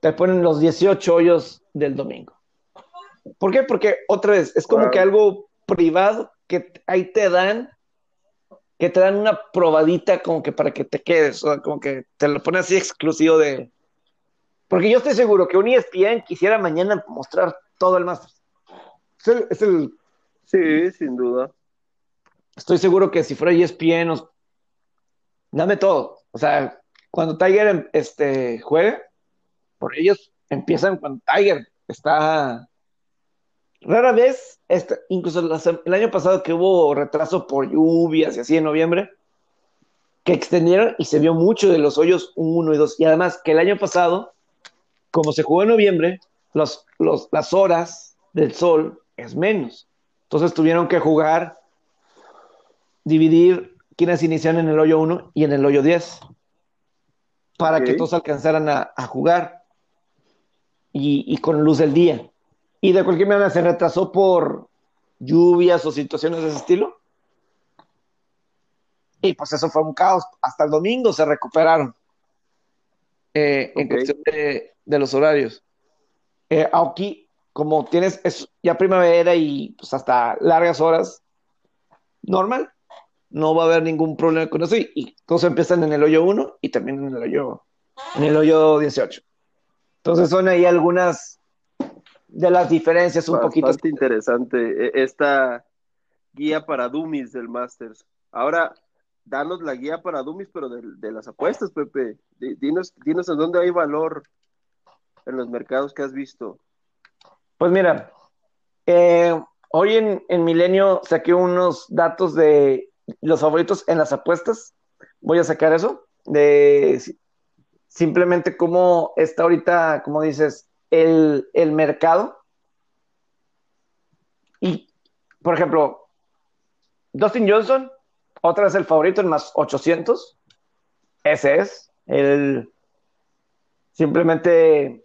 te ponen los 18 hoyos del domingo. ¿Por qué? Porque otra vez, es como que algo privado que ahí te dan, que te dan una probadita como que para que te quedes, o como que te lo ponen así exclusivo de... Porque yo estoy seguro que un ESPN quisiera mañana mostrar todo el máster. Es el, Sí, sin duda. Estoy seguro que si fuera ESPN, dame todo. O sea, cuando Tiger este, juegue, por ellos empiezan cuando Tiger está. Rara vez, este, incluso el año pasado que hubo retraso por lluvias y así en noviembre, que extendieron y se vio mucho de los hoyos 1 y 2. Y además que el año pasado, como se jugó en noviembre, los, las horas del sol es menos. Entonces tuvieron que jugar, dividir quienes inician en el hoyo 1 y en el hoyo 10 para que todos alcanzaran a, jugar y, con luz del día. Y de cualquier manera se retrasó por lluvias o situaciones de ese estilo. Y pues eso fue un caos. Hasta el domingo se recuperaron eh, en cuestión de, los horarios. Eh, aquí, como tienes es ya primavera y pues hasta largas horas, normal no va a haber ningún problema con eso y, todos empiezan en el hoyo 1 y también en el hoyo en el hoyo 18. Entonces son ahí algunas de las diferencias un poquito. Bastante interesante e, esta guía para dummies del Masters. Ahora, danos la guía para dummies, pero de, las apuestas, Pepe. Dinos, dinos en dónde hay valor en los mercados que has visto. Pues mira, eh, hoy en, en Milenio saqué unos datos de los favoritos en las apuestas. Voy a sacar eso de simplemente cómo está ahorita, como dices, el, mercado. Y, por ejemplo, Dustin Johnson, otra vez el favorito en más 800. Ese es el simplemente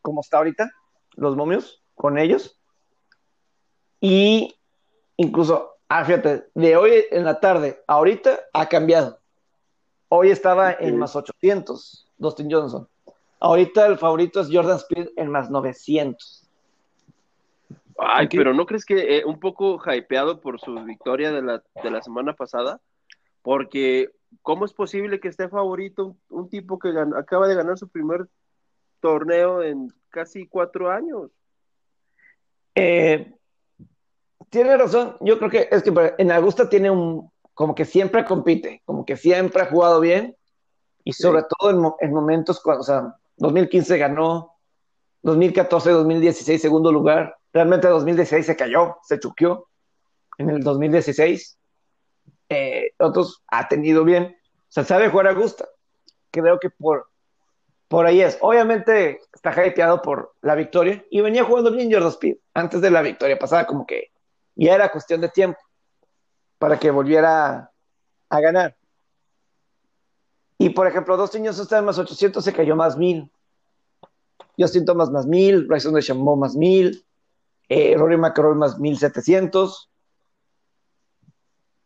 como está ahorita, los momios con ellos. Y incluso Ah, fíjate, de hoy en la tarde, ahorita ha cambiado. Hoy estaba en más 800, Dustin Johnson. Ahorita el favorito es Jordan Speed en más 900. Ay, pero ¿no crees que eh, un poco hypeado por su victoria de la, de la semana pasada? Porque, ¿cómo es posible que esté favorito un, tipo que acaba de ganar su primer torneo en casi cuatro años? Eh, tiene razón. Yo creo que es que en Augusta tiene un, como que siempre compite, como que siempre ha jugado bien y sobre todo en, momentos cuando, o sea, 2015 ganó, 2014, 2016 segundo lugar, realmente 2016 se cayó, se chuqueó en el 2016. Eh, otros ha tenido bien, o sea, sabe jugar a gusto. Creo que por, por ahí es. Obviamente está hypeado por la victoria y venía jugando bien Jordan Speed antes de la victoria pasada, como que ya era cuestión de tiempo para que volviera a ganar. Y por ejemplo, dos niños están más 800, se cayó más 1000. Justin Thomas más 1000, Bryson de Chambó más 1000, eh, Rory McIlroy más 1700.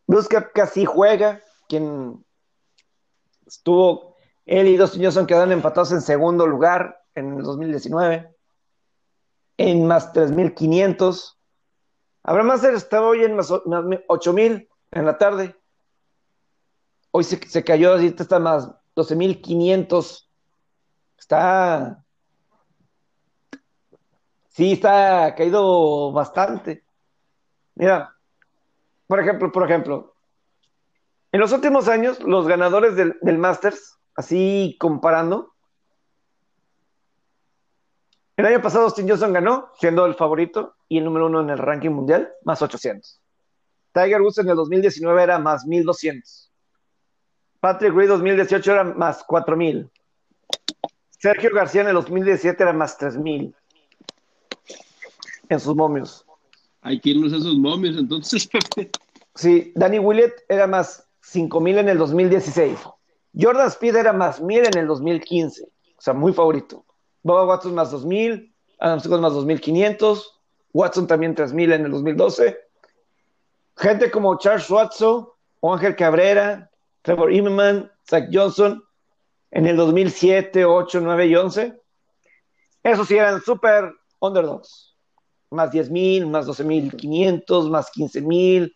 Bruce casi juega, quien estuvo, él y dos Johnson quedaron empatados en segundo lugar en el 2019, en más 3500. Abraham Master estaba hoy en más, 8000 en la tarde. Hoy se, cayó, ahorita está más 12500. Está. Sí, está caído bastante. Mira, por ejemplo, por ejemplo, en los últimos años, los ganadores del, Masters, así comparando, el año pasado Austin Johnson ganó, siendo el favorito y el número uno en el ranking mundial, más 800. Tiger Woods en el 2019 era más 1200. Patrick Reed 2018 era más 4000. Sergio García en el 2017 era más 3000. En sus momios. Hay que irnos a esos momios entonces, Sí, Danny Willett era más 5000 en el 2016. Jordan Speed era más 1000 en el 2015. O sea, muy favorito. Boba Watson más 2000, Adam Scott más 2500, Watson también 3000 en el 2012. Gente como Charles Watson o Ángel Cabrera, Trevor Immelman, Zach Johnson en el 2007, 8, 9 y 11. Esos sí eran super underdogs. Más 10.000, más 12.500, más 15.000,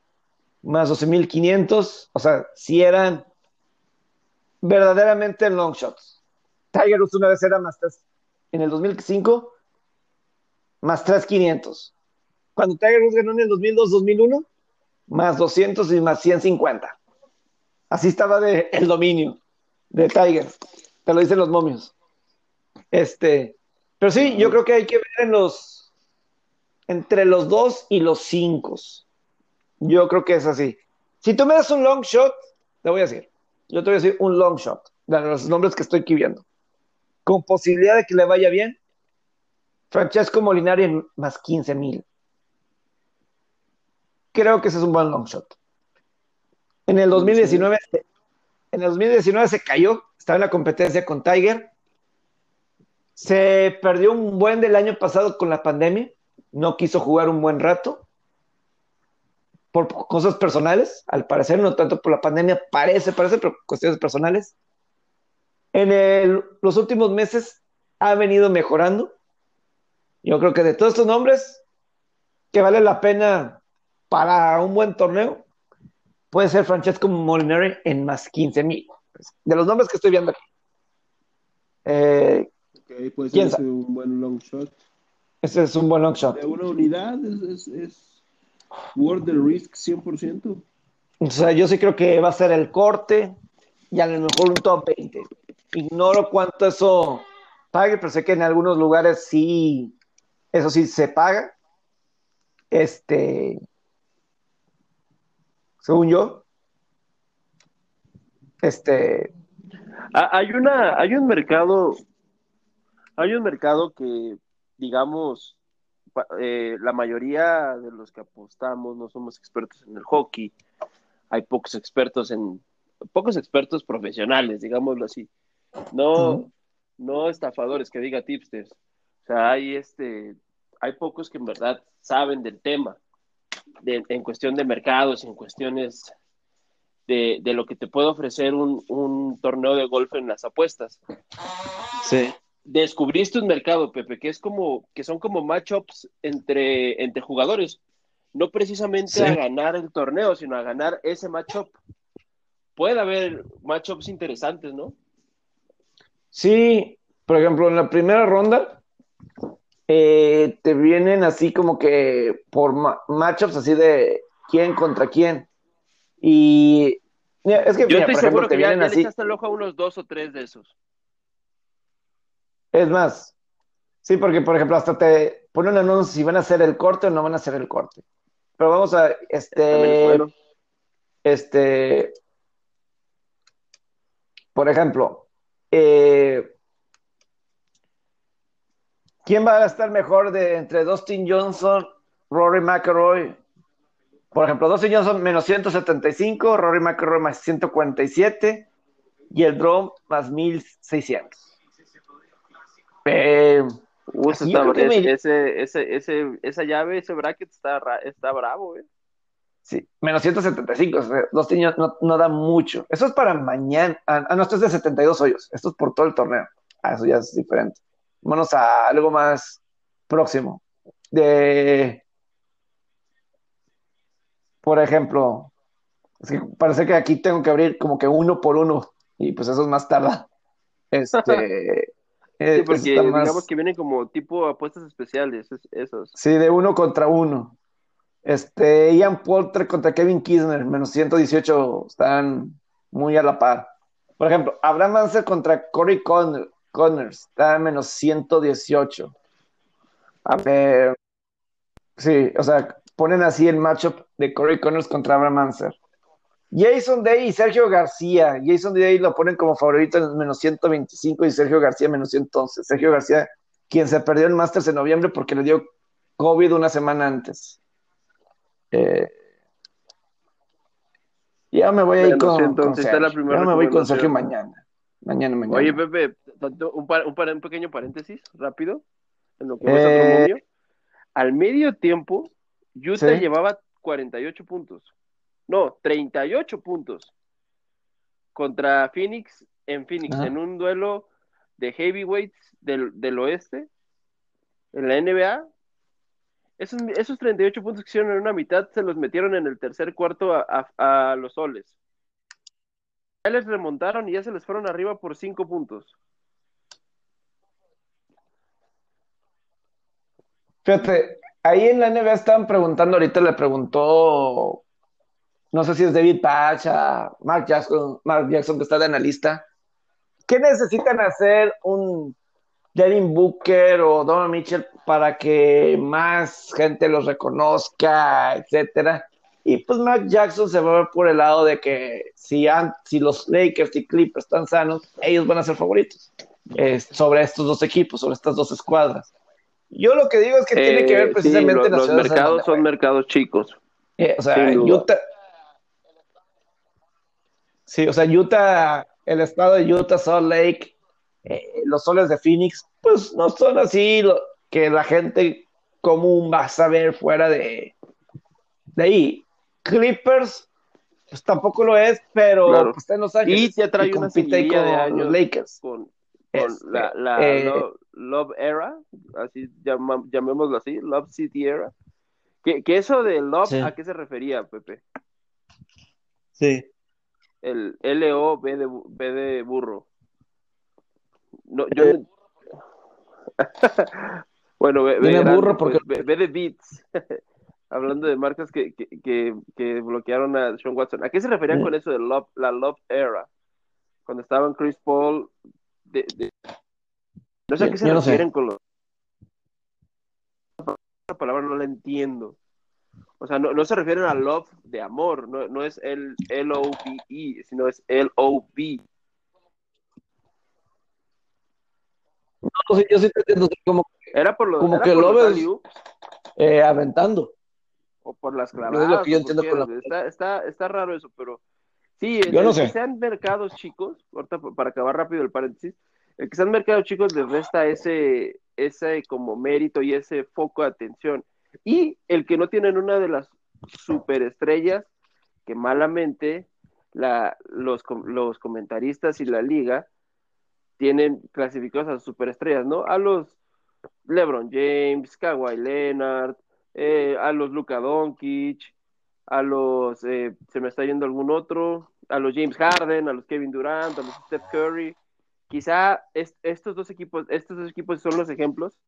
más 12.500. O sea, sí eran verdaderamente long shots. Tiger Woods una vez era más en el 2005, más 3,500. Cuando Tiger Woods ganó en el 2002-2001, más 200 y más 150. Así estaba de, el dominio de Tiger. Te lo dicen los momios. Este, pero sí, yo creo que hay que ver en los entre los dos y los cinco. Yo creo que es así. Si tú me das un long shot, te voy a decir. Yo te voy a decir un long shot, de los nombres que estoy aquí viendo con posibilidad de que le vaya bien, Francesco Molinari más 15 mil. Creo que ese es un buen long shot. En el 2019, en el 2019 se cayó, estaba en la competencia con Tiger. Se perdió un buen del año pasado con la pandemia, no quiso jugar un buen rato por cosas personales, al parecer, no tanto por la pandemia, parece, parece, pero cuestiones personales en los últimos meses ha venido mejorando. Yo creo que de todos estos nombres, que vale la pena para un buen torneo, puede ser Francesco Molinari en más 15 mil. De los nombres que estoy viendo aquí. Eh, puede ser un buen long shot. Ese es un buen long shot. De una unidad es, es, es worth the risk 100%. O sea, yo sí creo que va a ser el corte y a lo mejor un top 20. Ignoro cuánto eso pague, pero sé que en algunos lugares sí, eso sí se paga. Este, según yo, este. Hay una, hay un mercado, hay un mercado que, digamos, eh, la mayoría de los que apostamos no somos expertos en el hockey. Hay pocos expertos en, pocos expertos profesionales, digámoslo así. No, no estafadores que diga tipsters. O sea, hay este, hay pocos que en verdad saben del tema, en cuestión de mercados, en cuestiones de, de lo que te puede ofrecer un, un, torneo de golf en las apuestas. Sí. descubriste un mercado, Pepe, que es como, que son como matchups entre, entre jugadores, no precisamente a ganar el torneo, sino a ganar ese matchup. Puede haber matchups interesantes, ¿no? Sí, por ejemplo, en la primera ronda eh, te vienen así como que por matchups así de quién contra quién. Y es que, yo estoy seguro que ya, ya así, le el ojo a unos dos o tres de esos. Es más, sí, porque por ejemplo, hasta te ponen anuncio si van a hacer el corte o no van a hacer el corte. Pero vamos a, este, este, por ejemplo, eh, ¿quién va a estar mejor de entre Dustin Johnson, Rory McIlroy? Por ejemplo, Dustin Johnson menos 175, Rory McIlroy más 147 y el Drum más 1600. Eh, ese, ese, ese, esa llave, ese bracket está, está bravo, eh. Sí, menos 175, dos niños no, no, da mucho. Eso es para mañana. Ah, ah, no, esto es de 72 hoyos. Esto es por todo el torneo. Ah, eso ya es diferente. Vámonos a algo más próximo. De. Por ejemplo, es que parece que aquí tengo que abrir como que uno por uno. Y pues eso es más tarde. Este. Eh, sí, porque digamos que vienen como tipo apuestas especiales, esos. Sí, de uno contra uno. Este, Ian Poulter contra Kevin Kisner, menos 118, están muy a la par. Por ejemplo, Abraham Ansel contra Corey Connors, está menos 118. A ver, sí, o sea, ponen así el matchup de Corey Connors contra Abraham Ansel. Jason Day y Sergio García. Jason Day lo ponen como favorito en menos 125 y Sergio García menos 111. Sergio García, quien se perdió el Masters en noviembre porque le dio COVID una semana antes. Eh, ya me voy a ir con, Sergio. me voy con Sergio mañana. Mañana, mañana. Oye, Pepe, un, un, pequeño paréntesis rápido en lo que eh, Al medio tiempo, Utah llevaba 48 puntos no, 38 puntos contra Phoenix en Phoenix, en un duelo de heavyweights del, del oeste, en la NBA. Esos, esos 38 puntos que hicieron en una mitad se los metieron en el tercer cuarto a, los soles. Ya les remontaron y ya se les fueron arriba por 5 puntos. Fíjate, ahí en la NBA estaban preguntando, ahorita le preguntó no sé si es David Pacha, Mark Jackson, Mark Jackson que está de analista, ¿qué necesitan hacer un Devin Booker o Donald Mitchell para que más gente los reconozca, etcétera? Y pues Mark Jackson se va a ver por el lado de que si, si los Lakers y Clippers están sanos, ellos van a ser favoritos sobre estos dos equipos, sobre estas dos escuadras. Yo lo que digo es que tiene que ver eh, precisamente sí, los mercados son mercados chicos. Eh, o sea, Utah, Sí, o sea, Utah, el estado de Utah, Salt Lake, eh, los soles de Phoenix, pues no son así lo, que la gente común va a saber fuera de, de ahí. Clippers, pues tampoco lo es, pero está en Los Ángeles. Y te trae una compite con de años los Lakers. Con, este, la, la eh, love, Era, así llamémoslo así, Love City Era. ¿Qué eso de Love, ¿a qué se refería, Pepe? Sí el L-O-B de, B de burro. No, yo... Eh. bueno, B, de burro porque... B, de Beats. Hablando de marcas que, que, que, bloquearon a Sean Watson. ¿A qué se referían con eso de love, la Love Era? Cuando estaban Chris Paul. De, No sé a qué se refieren con los. Esa palabra no la entiendo. O sea, no, se refieren a love de amor, no, no es el L-O-V-E, sino es L-O-V. No, sí, yo sí te entiendo como, era por lo, como que love es, eh, aventando. O por las clavadas. está, está, está, raro eso, pero sí, yo no sé. que sean mercados chicos, ahorita para acabar rápido el paréntesis, el que sean mercados chicos les resta ese, ese como mérito y ese foco de atención y el que no tienen una de las superestrellas que malamente la, los, los comentaristas y la liga tienen clasificados a sus superestrellas, ¿no? A los LeBron James, Kawhi Leonard, eh, a los Luka Doncic, a los, eh, se me está yendo algún otro, a los James Harden, a los Kevin Durant, a los Steph Curry. Quizá estos dos equipos, estos dos equipos son los ejemplos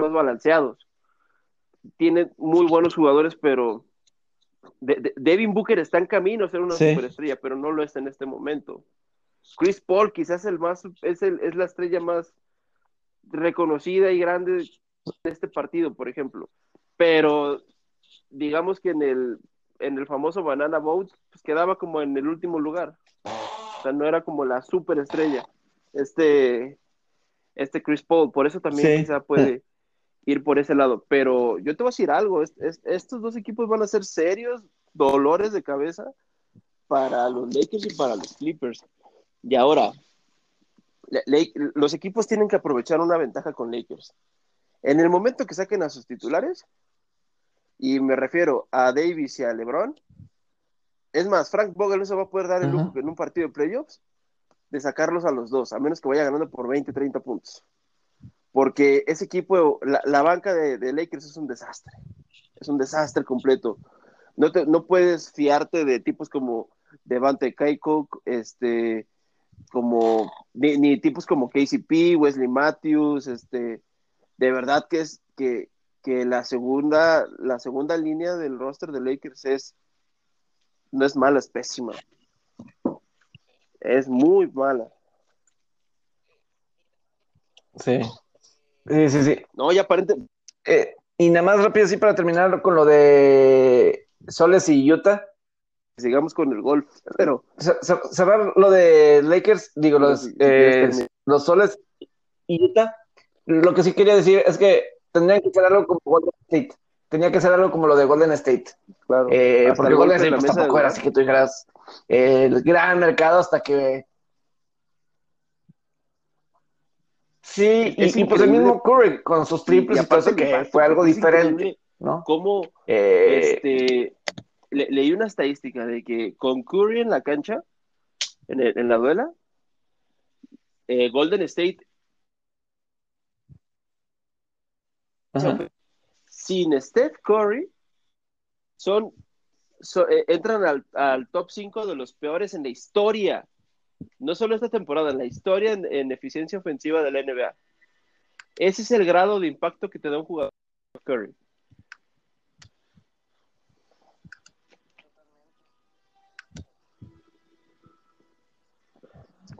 más balanceados. Tienen muy buenos jugadores, pero Devin Booker está en camino a ser una superestrella, pero no lo es en este momento. Chris Paul quizás el más es, el, es la estrella más reconocida y grande de este partido, por ejemplo. Pero digamos que en el, en el famoso Banana Boat, pues quedaba como en el último lugar. O sea, no era como la superestrella. Este, este Chris Paul, por eso también quizá puede ir por ese lado. Pero yo te voy a decir algo, estos dos equipos van a ser serios dolores de cabeza para los Lakers y para los Clippers. Y ahora, los equipos tienen que aprovechar una ventaja con Lakers. En el momento que saquen a sus titulares, y me refiero a Davis y a LeBron, es más, Frank Vogel no se va a poder dar el lujo en un partido de playoffs de sacarlos a los dos, a menos que vaya ganando por 20, 30 puntos porque ese equipo, la, banca de, Lakers es un desastre, es un desastre completo. No, te, no puedes fiarte de tipos como Devante Keiko, este, como, ni, tipos como KCP, Wesley Matthews, este, de verdad que es que, que la segunda, la segunda línea del roster de Lakers es, no es mala, es pésima. Es muy mala. Sí. Sí, sí, sí. No, ya aparente. Eh, y nada más rápido, así para terminar con lo de Soles y Utah. Sigamos con el golf, pero. Cerrar lo de Lakers, digo, los, eh, los Soles y Utah. Lo que sí quería decir es que tendrían que hacer algo como Golden State. Tenía que ser algo como lo de Golden State. Claro. Eh, porque Golden State pues, tampoco era así que tú dijeras el gran mercado hasta que Sí, y, pues el mismo Curry con sus triples y, todo que fue algo diferente, ¿no? Como eh, este, leí una estadística de que con Curry en la cancha, en, la duela, eh, Golden State sin Steph Curry son, eh, entran al, al top 5 de los peores en la historia no solo esta temporada, en la historia en, eficiencia ofensiva de la NBA. Ese es el grado de impacto que te da un jugador Curry.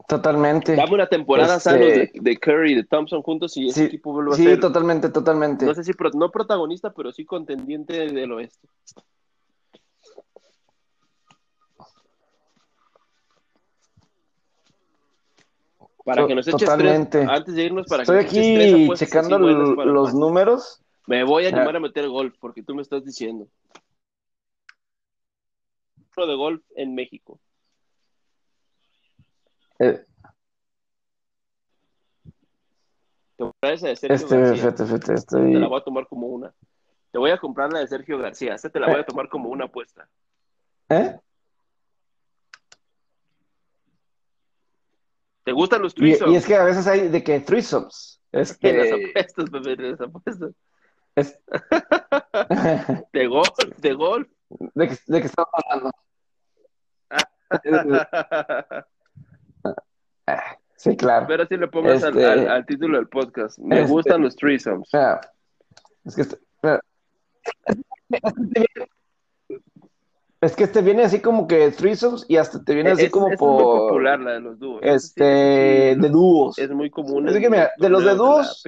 Totalmente. Dame una temporada este... de, Curry y de Thompson juntos y ese equipo vuelve a ser. Sí, totalmente, totalmente. No sé si no protagonista, pero sí contendiente del oeste. Para que nos eches Totalmente. antes de irnos, para Estoy que aquí checando los números. Me voy a animar a meter golf, porque tú me estás diciendo. de golf en México. Eh. Te voy a de Sergio este, García. Te la voy a tomar como una. Te voy a comprar la de Sergio García. Esta te la voy a eh. tomar como una apuesta. ¿Eh? ¿Te gustan los threesomes? Y, es que a veces hay de que threesomes. Es que... las apuestas, bebé, las apuestas. Es... de golf, de golf. ¿De qué, de estamos hablando? sí, claro. Pero si le pongas al, al, este, título del podcast. Me este, gustan los threesomes. Es que... Es que te viene así como que threesomes y hasta te viene así como es por. Es muy popular la de los dúos. Este, de dúos. Es muy común. Es que mira, de los de dúos.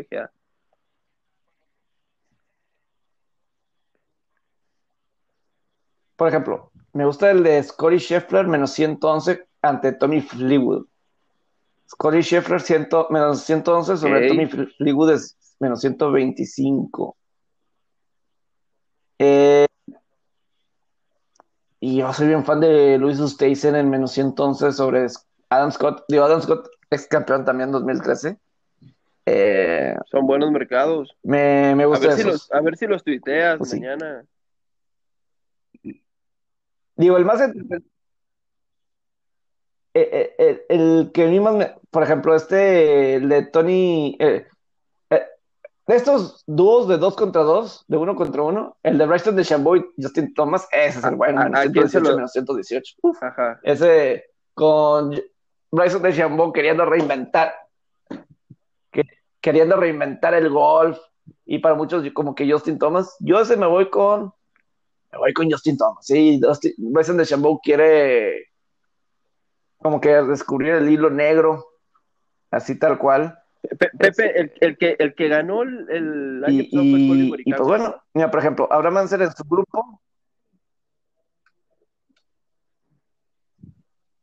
por ejemplo, me gusta el de Scotty Scheffler menos 111 ante Tommy Fleetwood. Scotty Scheffler menos 111 sobre Tommy Fleetwood es menos 125. Eh, y yo soy bien fan de Luis Oosthuizen en menos 111 sobre Adam Scott. Digo, Adam Scott ex campeón también en 2013. Eh, Son buenos mercados. Me, me gusta a ver, si los, a ver si los tuiteas pues mañana. Digo, el más eh, eh, el, que mismo, por ejemplo, este, el de Tony, de estos dúos de dos contra dos, de uno contra uno, el de Bryson de Chamboy y Justin Thomas, ese es el bueno, ¿A- a se 118 lo- menos 118. Uf, Ajá. ese con Bryson de Chamboy queriendo reinventar, que- queriendo reinventar el golf, y para muchos como que Justin Thomas, yo ese me voy con, me voy con Justin Thomas, sí, Bryson de Chamboy quiere como que descubrir el hilo negro, así tal cual. Pe- Pepe, el, el que, el que ganó el, el año Y, pasado fue y- y, pues bueno, mira, por ejemplo, Abraham Anser en su grupo,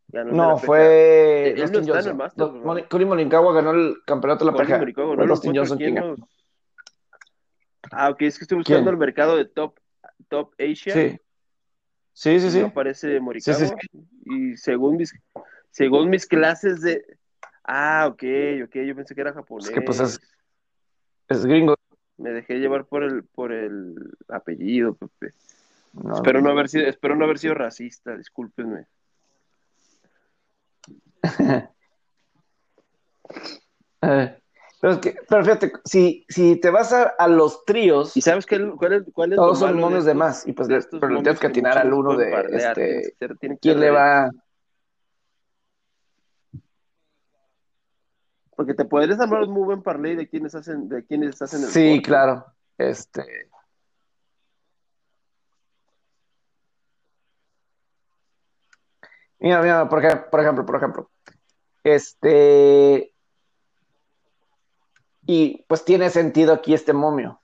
Ganó no, fue no Dustin el Johnson. ¿verdad? Moni- Colin ganó el campeonato de la Fue no Dustin Johnson quien los- Ah, ok, es que estoy buscando ¿Quién? el mercado de Top, top Asia. Sí, sí, sí, sí. no aparece Morikawa. Sí, sí, Y según mis, según mis clases de. Ah, ok, ok, yo pensé que era japonés. Es que, pues, es- Es gringo. Me dejé llevar por el, por el apellido, Pepe. No, Espero no haber sido, espero no haber sido racista, discúlpenme. Eh, pero, es que, pero fíjate, si, si te vas a, a los tríos, ¿Y sabes qué, cuál es, cuál es todos son momios de estos- más. Y pues de le, pero le tienes que atinar al uno de este, tienen que quién le de- va. Porque te podrías armar un muy buen parlay de quienes hacen, de quienes hacen el Sí, claro. Este. Mira, mira, por ej- por ejemplo, por ejemplo. Este. Y pues tiene sentido aquí este momio.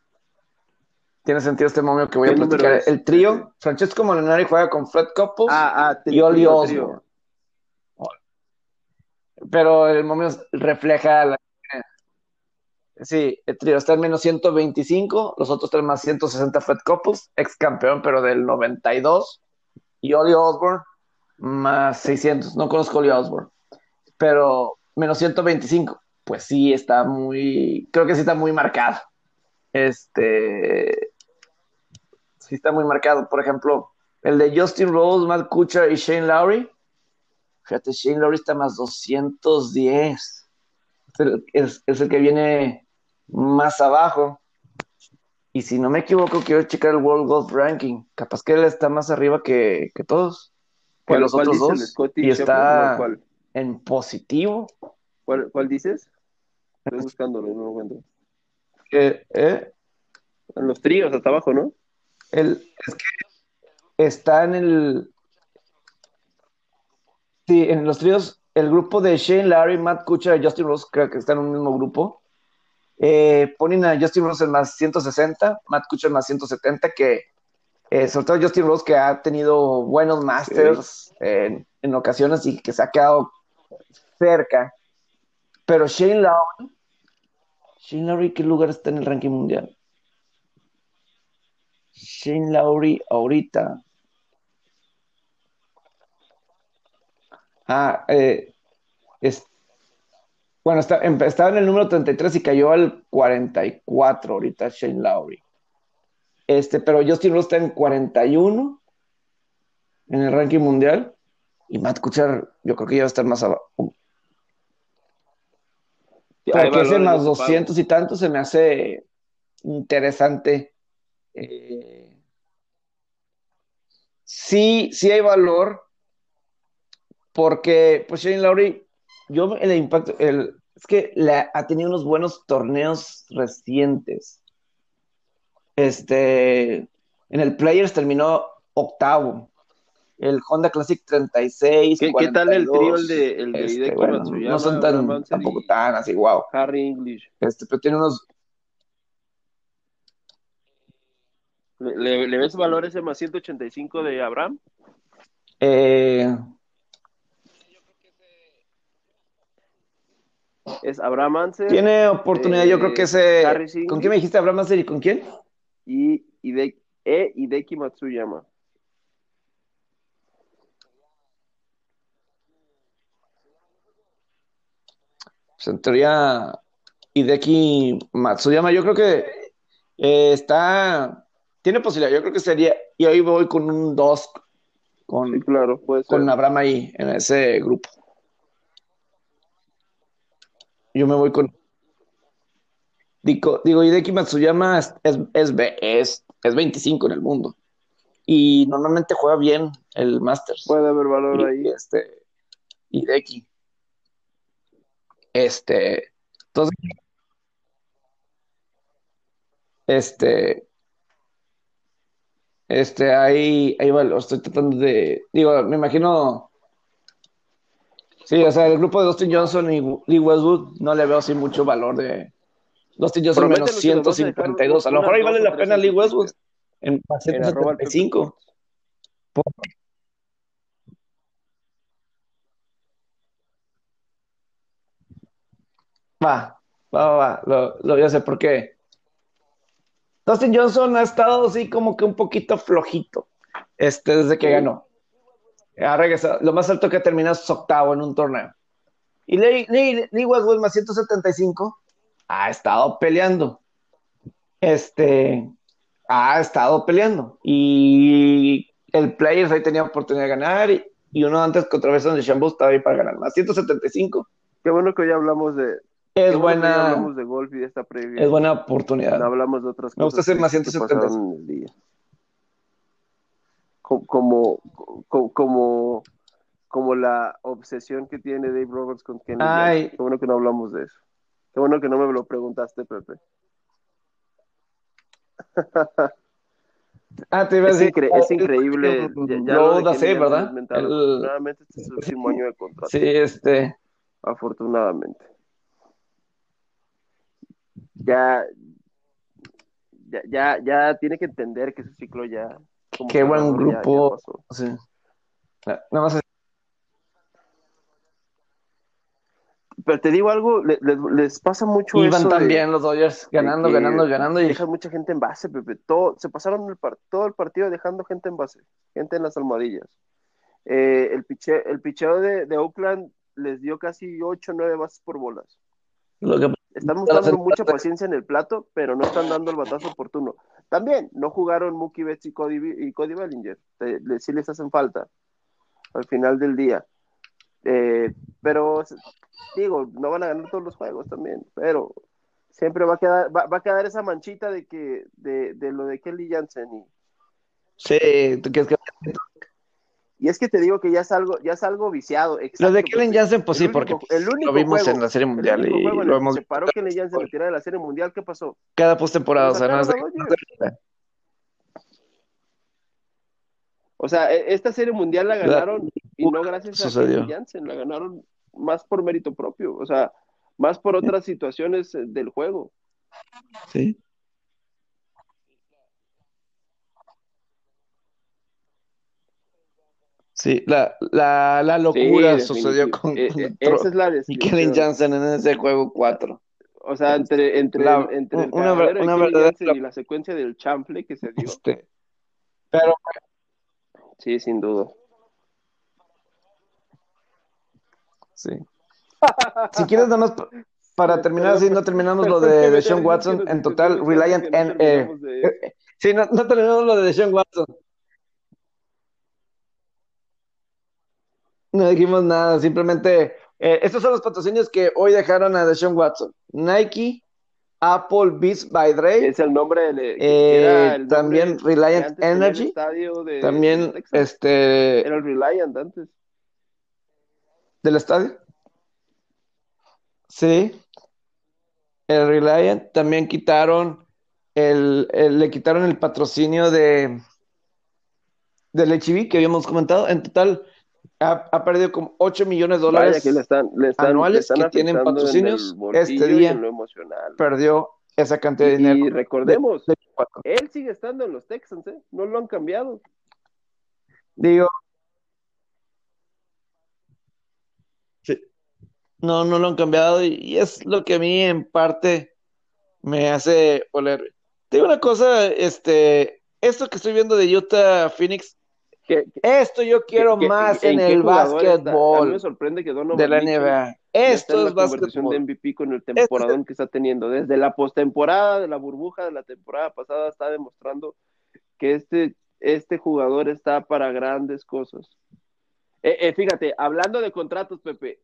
Tiene sentido este momio que voy a ¿Qué número platicar. El trío, Francesco Molinari juega con Fred Couples Ah, ah, y Oli. Osborne. Pero el momio refleja la. Sí, el trío está en menos 125, los otros están más 160 Fred Couples, ex campeón, pero del 92, y Oli Osborne más 600. No conozco a Oli Osborne, pero menos 125, pues sí está muy, creo que sí está muy marcado. Este, sí está muy marcado. Por ejemplo, el de Justin Rose, Matt Kuchar y Shane Lowry. Fíjate, Shane Lowry está más 210. Es el, es- es el que viene más abajo. Y si no me equivoco, quiero checar el World Golf Ranking. Capaz que él está más arriba que, que todos, que ¿Cuál, los otros dos. Y está No, ¿cuál, en positivo. cuál, cuál dices? Estoy buscándolo, no lo encuentro. Eh, eh, En los tríos, hasta abajo, ¿no? el, es que está en el. Sí, en los tríos, el grupo de Shane Larry, Matt Kuchar y Justin Rose, creo que están en un mismo grupo. Eh, ponen a Justin Rose en más 160, Matt Kuchar más 170, que eh, sobre todo Justin Rose, que ha tenido buenos masters en, en ocasiones y que se ha quedado cerca. Pero Shane Lowry, Shane Lowry, ¿qué lugar está en el ranking mundial? Shane Lowry ahorita. Ah, eh, es, bueno, está, estaba en el número 33 y cayó al 44 ahorita Shane Lowry. Este, pero Justin Rose está en 41 en el ranking mundial y Matt Kuchar yo creo que ya va a estar más abajo. Para que ese más lo que 200 y tanto se me hace interesante. Eh, sí, sí hay valor, porque pues Shane Lowry, yo el impacto, el, es que la- ha tenido unos buenos torneos recientes. Este, en el Players terminó octavo. El Honda Classic 36, ¿Qué, qué tal el 42, trío el de, el de este, bueno, Matsuyama, no son tan, tampoco tan así, wow. Harry English? Este, pero tiene unos, ¿Le, le- le ves valor ese más 185 de Abraham? eh, Es Abraham Anser tiene oportunidad, yo creo que ese, Harry Singh. ¿con quién me dijiste Abraham Anser y con quién? y Hide- e Hideki Matsuyama. Pues en teoría, Hideki Matsuyama, yo creo que eh, está, tiene posibilidad, yo creo que sería, y hoy voy con un 2 Sí, con, claro, puede ser. con Abraham ahí en ese grupo. Yo me voy con. Digo, digo Hideki Matsuyama es, es, es, es 25 en el mundo. Y normalmente juega bien el Masters. Puede haber valor ahí. Este, Hideki. Este. Entonces. Este. Este, ahí, ahí va, lo estoy tratando de. Digo, me imagino Sí, o sea, el grupo de Dustin Johnson y Lee Westwood no le veo así mucho valor de Dustin Johnson menos 152. A lo mejor ahí vale la pena Lee Westwood en 175. Va, va, va, va. Lo, lo ya sé por qué. Dustin Johnson ha estado así como que un poquito flojito este, desde que ganó ha regresado. Lo más alto que ha terminado es octavo en un torneo. Y Lee, Lee, Westwood más 175 ha estado peleando. Este ha estado peleando. Y el Players ahí tenía oportunidad de ganar. Y, uno antes contra vez donde Shambo estaba ahí para ganar. Más 175. Qué bueno que hoy hablamos de. Es buena. hablamos de golf y de esta previa. Es buena oportunidad. No hablamos de otras cosas. Me gusta hacer más 175 como, como, como la obsesión que tiene Dave Roberts con Kenny. Ay. Qué bueno que no hablamos de eso. Qué bueno que no me lo preguntaste, Pepe. Ah, te iba a decir, es, increíble. Ya, lo da sí, ¿verdad? Afortunadamente, este es el último año de contrato. Sí, este. Afortunadamente. Ya, ya, ya, ya tiene que entender que su ciclo ya, Qué buen grupo. sí. Nada más. Pero te digo algo, les pasa mucho Iban eso también los Dodgers ganando, ganando, ganando. Y... Dejan mucha gente en base, Pepe. Todo, se pasaron el todo el partido dejando gente en base, gente en las almohadillas. Eh, el, piche, el picheo de, de, Oakland les dio casi 8 o 9 bases por bolas. Lo que están mostrando mucha paciencia en el plato, pero no están dando el batazo oportuno. También no jugaron Mookie Betts y Cody, y Cody Bellinger. sí les hacen falta al final del día. Eh, pero digo, no van a ganar todos los juegos también, pero siempre va a quedar, va, a quedar esa manchita de que, de, de lo de Kelly Jansen y Sí, ¿tú quieres que y es que te digo que ya es algo, ya es algo viciado. Lo de Kellen Jansen, pues sí, porque el único lo vimos en la Serie Mundial y lo hemos Se paró Kellen Jansen retira de la Serie Mundial, ¿qué pasó? Cada postemporada, o sea, no es O sea, e, esta Serie Mundial la ganaron y no gracias a Kellen Jansen, la ganaron más por mérito propio, o sea, más por otras situaciones eh, del juego. Sí. Sí, la, la, la locura sucedió con, eh, esa es la Kevin Johnson en ese juego 4. O sea, entre, entre, entre el una, una verdadera y la secuencia del chample que se dio. Este, pero sí, sin duda. Sí. si quieres, nada más para terminar así, no terminamos lo de, de Sean Watson. En total, Reliant en. Eh, sí, no, no terminamos lo de Sean Watson. No dijimos nada, simplemente eh, estos son los patrocinios que hoy dejaron a Deshaun Watson. Nike, Apple Beats by Dre. Es el nombre eh, también Reliant Energy. también este era el Reliant antes. ¿Del estadio? Sí. El Reliant también quitaron el, le quitaron el patrocinio de del HIV que habíamos comentado. En total, ha, perdido como 8 millones de dólares anuales que tienen patrocinios. Este día perdió esa cantidad de dinero. Y recordemos, él sigue estando en los Texans, ¿eh? no lo han cambiado. Digo, no, no lo han cambiado y, es lo que a mí en parte me hace oler. Te digo una cosa, este, esto que estoy viendo de Utah Phoenix esto yo quiero más en, el básquetbol. me sorprende que de la NBA. Esto es la conversación de MVP con el temporadón que está teniendo. Desde la postemporada, de la burbuja de la temporada pasada, está demostrando que este, este jugador está para grandes cosas. Eh, eh, fíjate, hablando de contratos, Pepe,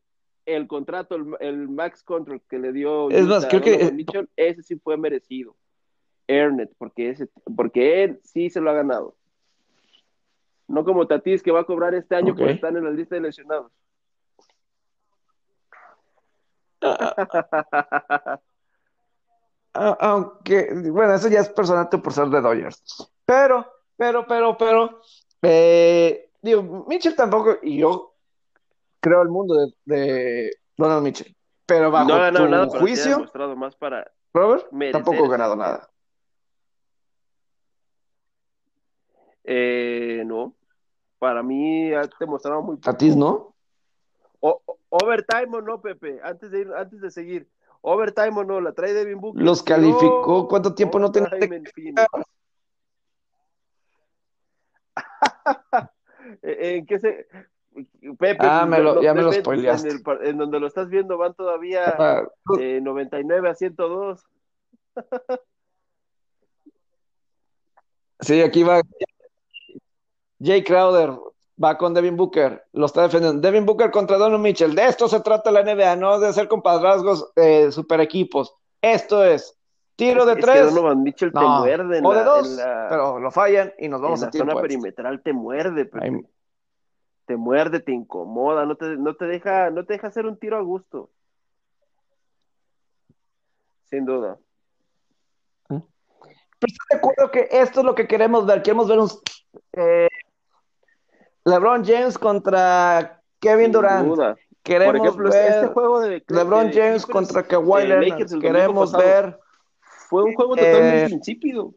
el contrato, el, max control que le dio es más, creo que Mitchell, ese sí fue merecido. Ernest, porque, ese, porque él sí se lo ha ganado. No como Tatis que va a cobrar este año porque están en la lista de lesionados. Ah, aunque, bueno, eso ya es personal por ser de Dodgers. Pero, pero, pero, pero, eh, digo, Mitchell tampoco, y yo creo el mundo de, Donald Mitchell. Pero bajo no ha ganado nada, juicio, más para Robert, tampoco ha ganado nada. Eh, no, para mí ha demostrado muy poco. ¿A ti no? overtime o no, Pepe, antes de ir, antes de seguir. Overtime o no, la trae Devin Booker. Los calificó, ¿cuánto tiempo no tenía? ¿En qué se...? Pepe, ah, me lo, ya me lo spoileaste. En, en, donde lo estás viendo van todavía ah, eh, 99 a 102. sí, aquí va Jay Crowder, va con Devin Booker, lo está defendiendo. Devin Booker contra Donovan Mitchell. De esto se trata la NBA, no de hacer compadrazgos eh, super equipos. Esto es tiro de tres. Donovan Mitchell te muerde. o de dos, pero lo fallan y nos vamos en a la zona perimetral te muerde. Te muerde, te incomoda, no te, no te deja, no te deja hacer un tiro a gusto. Sin duda. Pero estoy de acuerdo que esto es lo que queremos ver. Queremos ver un, eh, LeBron James contra Kevin Durant. Queremos Por ejemplo, ver este juego de LeBron James contra Kawhi Leonard. Queremos ver. Fue un juego totalmente eh, insípido.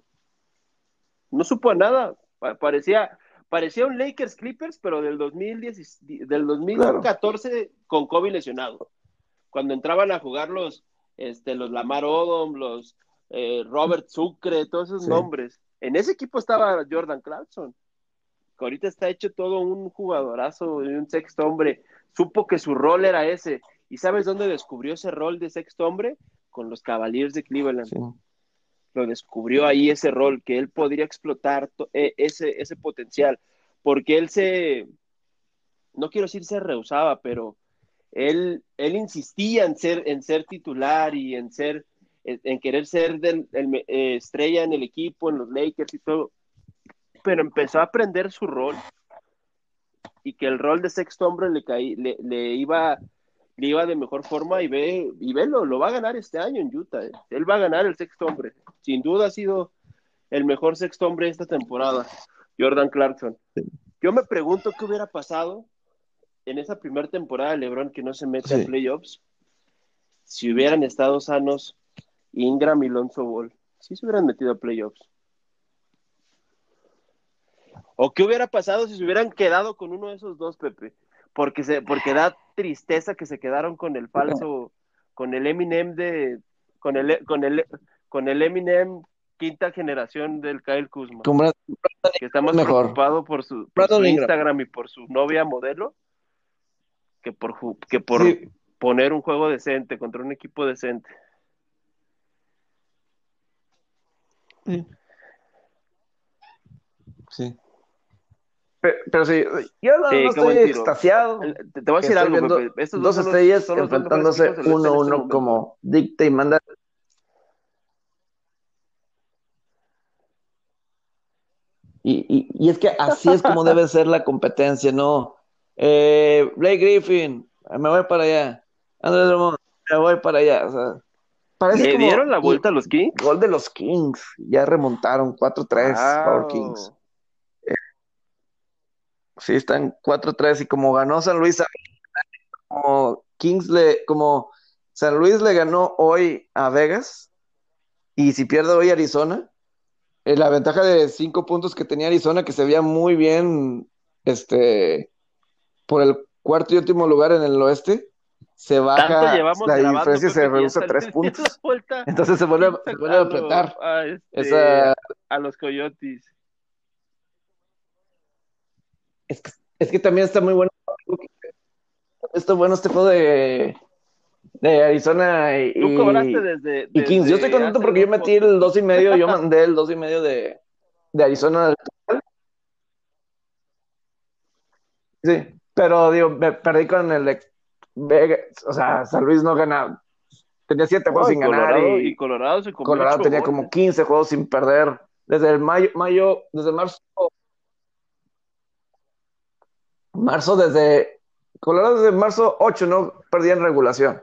No supo a nada. Parecía, parecía un Lakers Clippers, pero del, 2010, del 2014 con Kobe lesionado. Cuando entraban a jugar los, este, los Lamar Odom, los eh, Robert Sucre, todos esos nombres. En ese equipo estaba Jordan Clarkson que ahorita está hecho todo un jugadorazo, un sexto hombre, supo que su rol era ese. ¿Y sabes dónde descubrió ese rol de sexto hombre? Con los Cavaliers de Cleveland. Lo descubrió ahí ese rol, que él podría explotar e, ese, ese potencial, porque él se, no quiero decir se rehusaba, pero él, él insistía en ser, en ser titular y en ser, en, querer ser del, eh, estrella en el equipo, en los Lakers y todo pero empezó a aprender su rol y que el rol de sexto hombre le, caí, le, iba le iba de mejor forma y ve, y ve lo, va a ganar este año en Utah. ¿eh? Él va a ganar el sexto hombre. Sin duda ha sido el mejor sexto hombre esta temporada, Jordan Clarkson. Yo me pregunto qué hubiera pasado en esa primera temporada de LeBron que no se mete a playoffs si hubieran estado sanos Ingram y Lonzo Ball. Si se hubieran metido a playoffs. ¿O qué hubiera pasado si se hubieran quedado con uno de esos dos, Pepe? Porque, se, porque da tristeza que se quedaron con el falso, con el Eminem de, con el, con el, con el Eminem quinta generación del Kyle Kuzma. que está más preocupado por su, Instagram y por su novia modelo que por, que por poner un juego decente contra un equipo decente. Sí. Sí. Pero, sí, yo no, estoy extasiado. Te, voy a decir algo, dos, estrellas enfrentándose uno a uno como dicta y manda. Y, y, es que así es como debe ser la competencia, ¿no? Eh, Blake Griffin, me voy para allá. Andrés Drummond, me voy para allá. O sea, parece ¿Le dieron la vuelta a los Kings? Gol de los Kings. Ya remontaron 4-3 Power Kings. Sí, están 4-3 y como ganó San Luis, como Kings le, como San Luis le ganó hoy a Vegas y si pierde hoy Arizona, eh, la ventaja de 5 puntos que tenía Arizona, que se veía muy bien este, por el cuarto y último lugar en el oeste, se baja, la diferencia se reduce a 3 puntos. Entonces se vuelve, se vuelve a apretar a, este, a los Coyotes. Es que, es que también está muy bueno. Está bueno este juego de, de Arizona y, ¿Tú cobraste desde, y Kings. Yo estoy contento porque yo metí el dos y medio, yo mandé el dos y medio de, de Arizona. Sí, pero digo, me perdí con el Vegas, o sea, San Luis no gana, tenía siete juegos No, sin y ganar Colorado, y y Colorado se Colorado tenía goles. como 15 juegos sin perder desde el mayo, mayo, desde marzo, marzo desde, Colorado desde marzo 8 no perdía en regulación.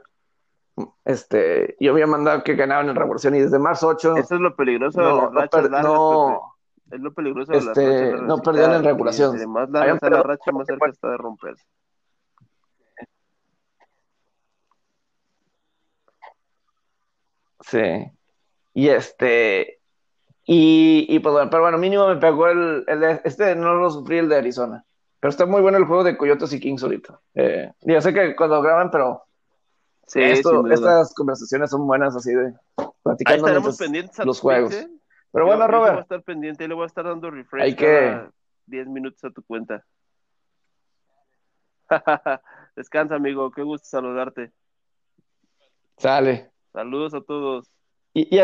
Este, yo había mandado que ganaban en regulación y desde marzo 8 Eso es lo peligroso de no, las no, rachas per- largas, no, Pepe. Es lo peligroso de las este, rachas no perdían en regulación. Entre más larga está la racha, más cerca está de romperse. Sí. Y este, y, y pues bueno, pero bueno, mínimo me pegó el, el de- este no lo sufrí el de Arizona. Pero está muy bueno el juego de Coyotes y Kings ahorita. Eh, ya sé que cuando graban, pero Sí, esto- estas conversaciones son buenas así de Ahí platicando estaremos pendientes a los juegos. ¿eh? Pero Yo- bueno, yo sí voy a Robert, estar pendiente y le voy a estar dando refresh Hay que- 10 minutos a tu cuenta. Descansa, amigo. Qué gusto saludarte. sale. Saludos a todos. Y, y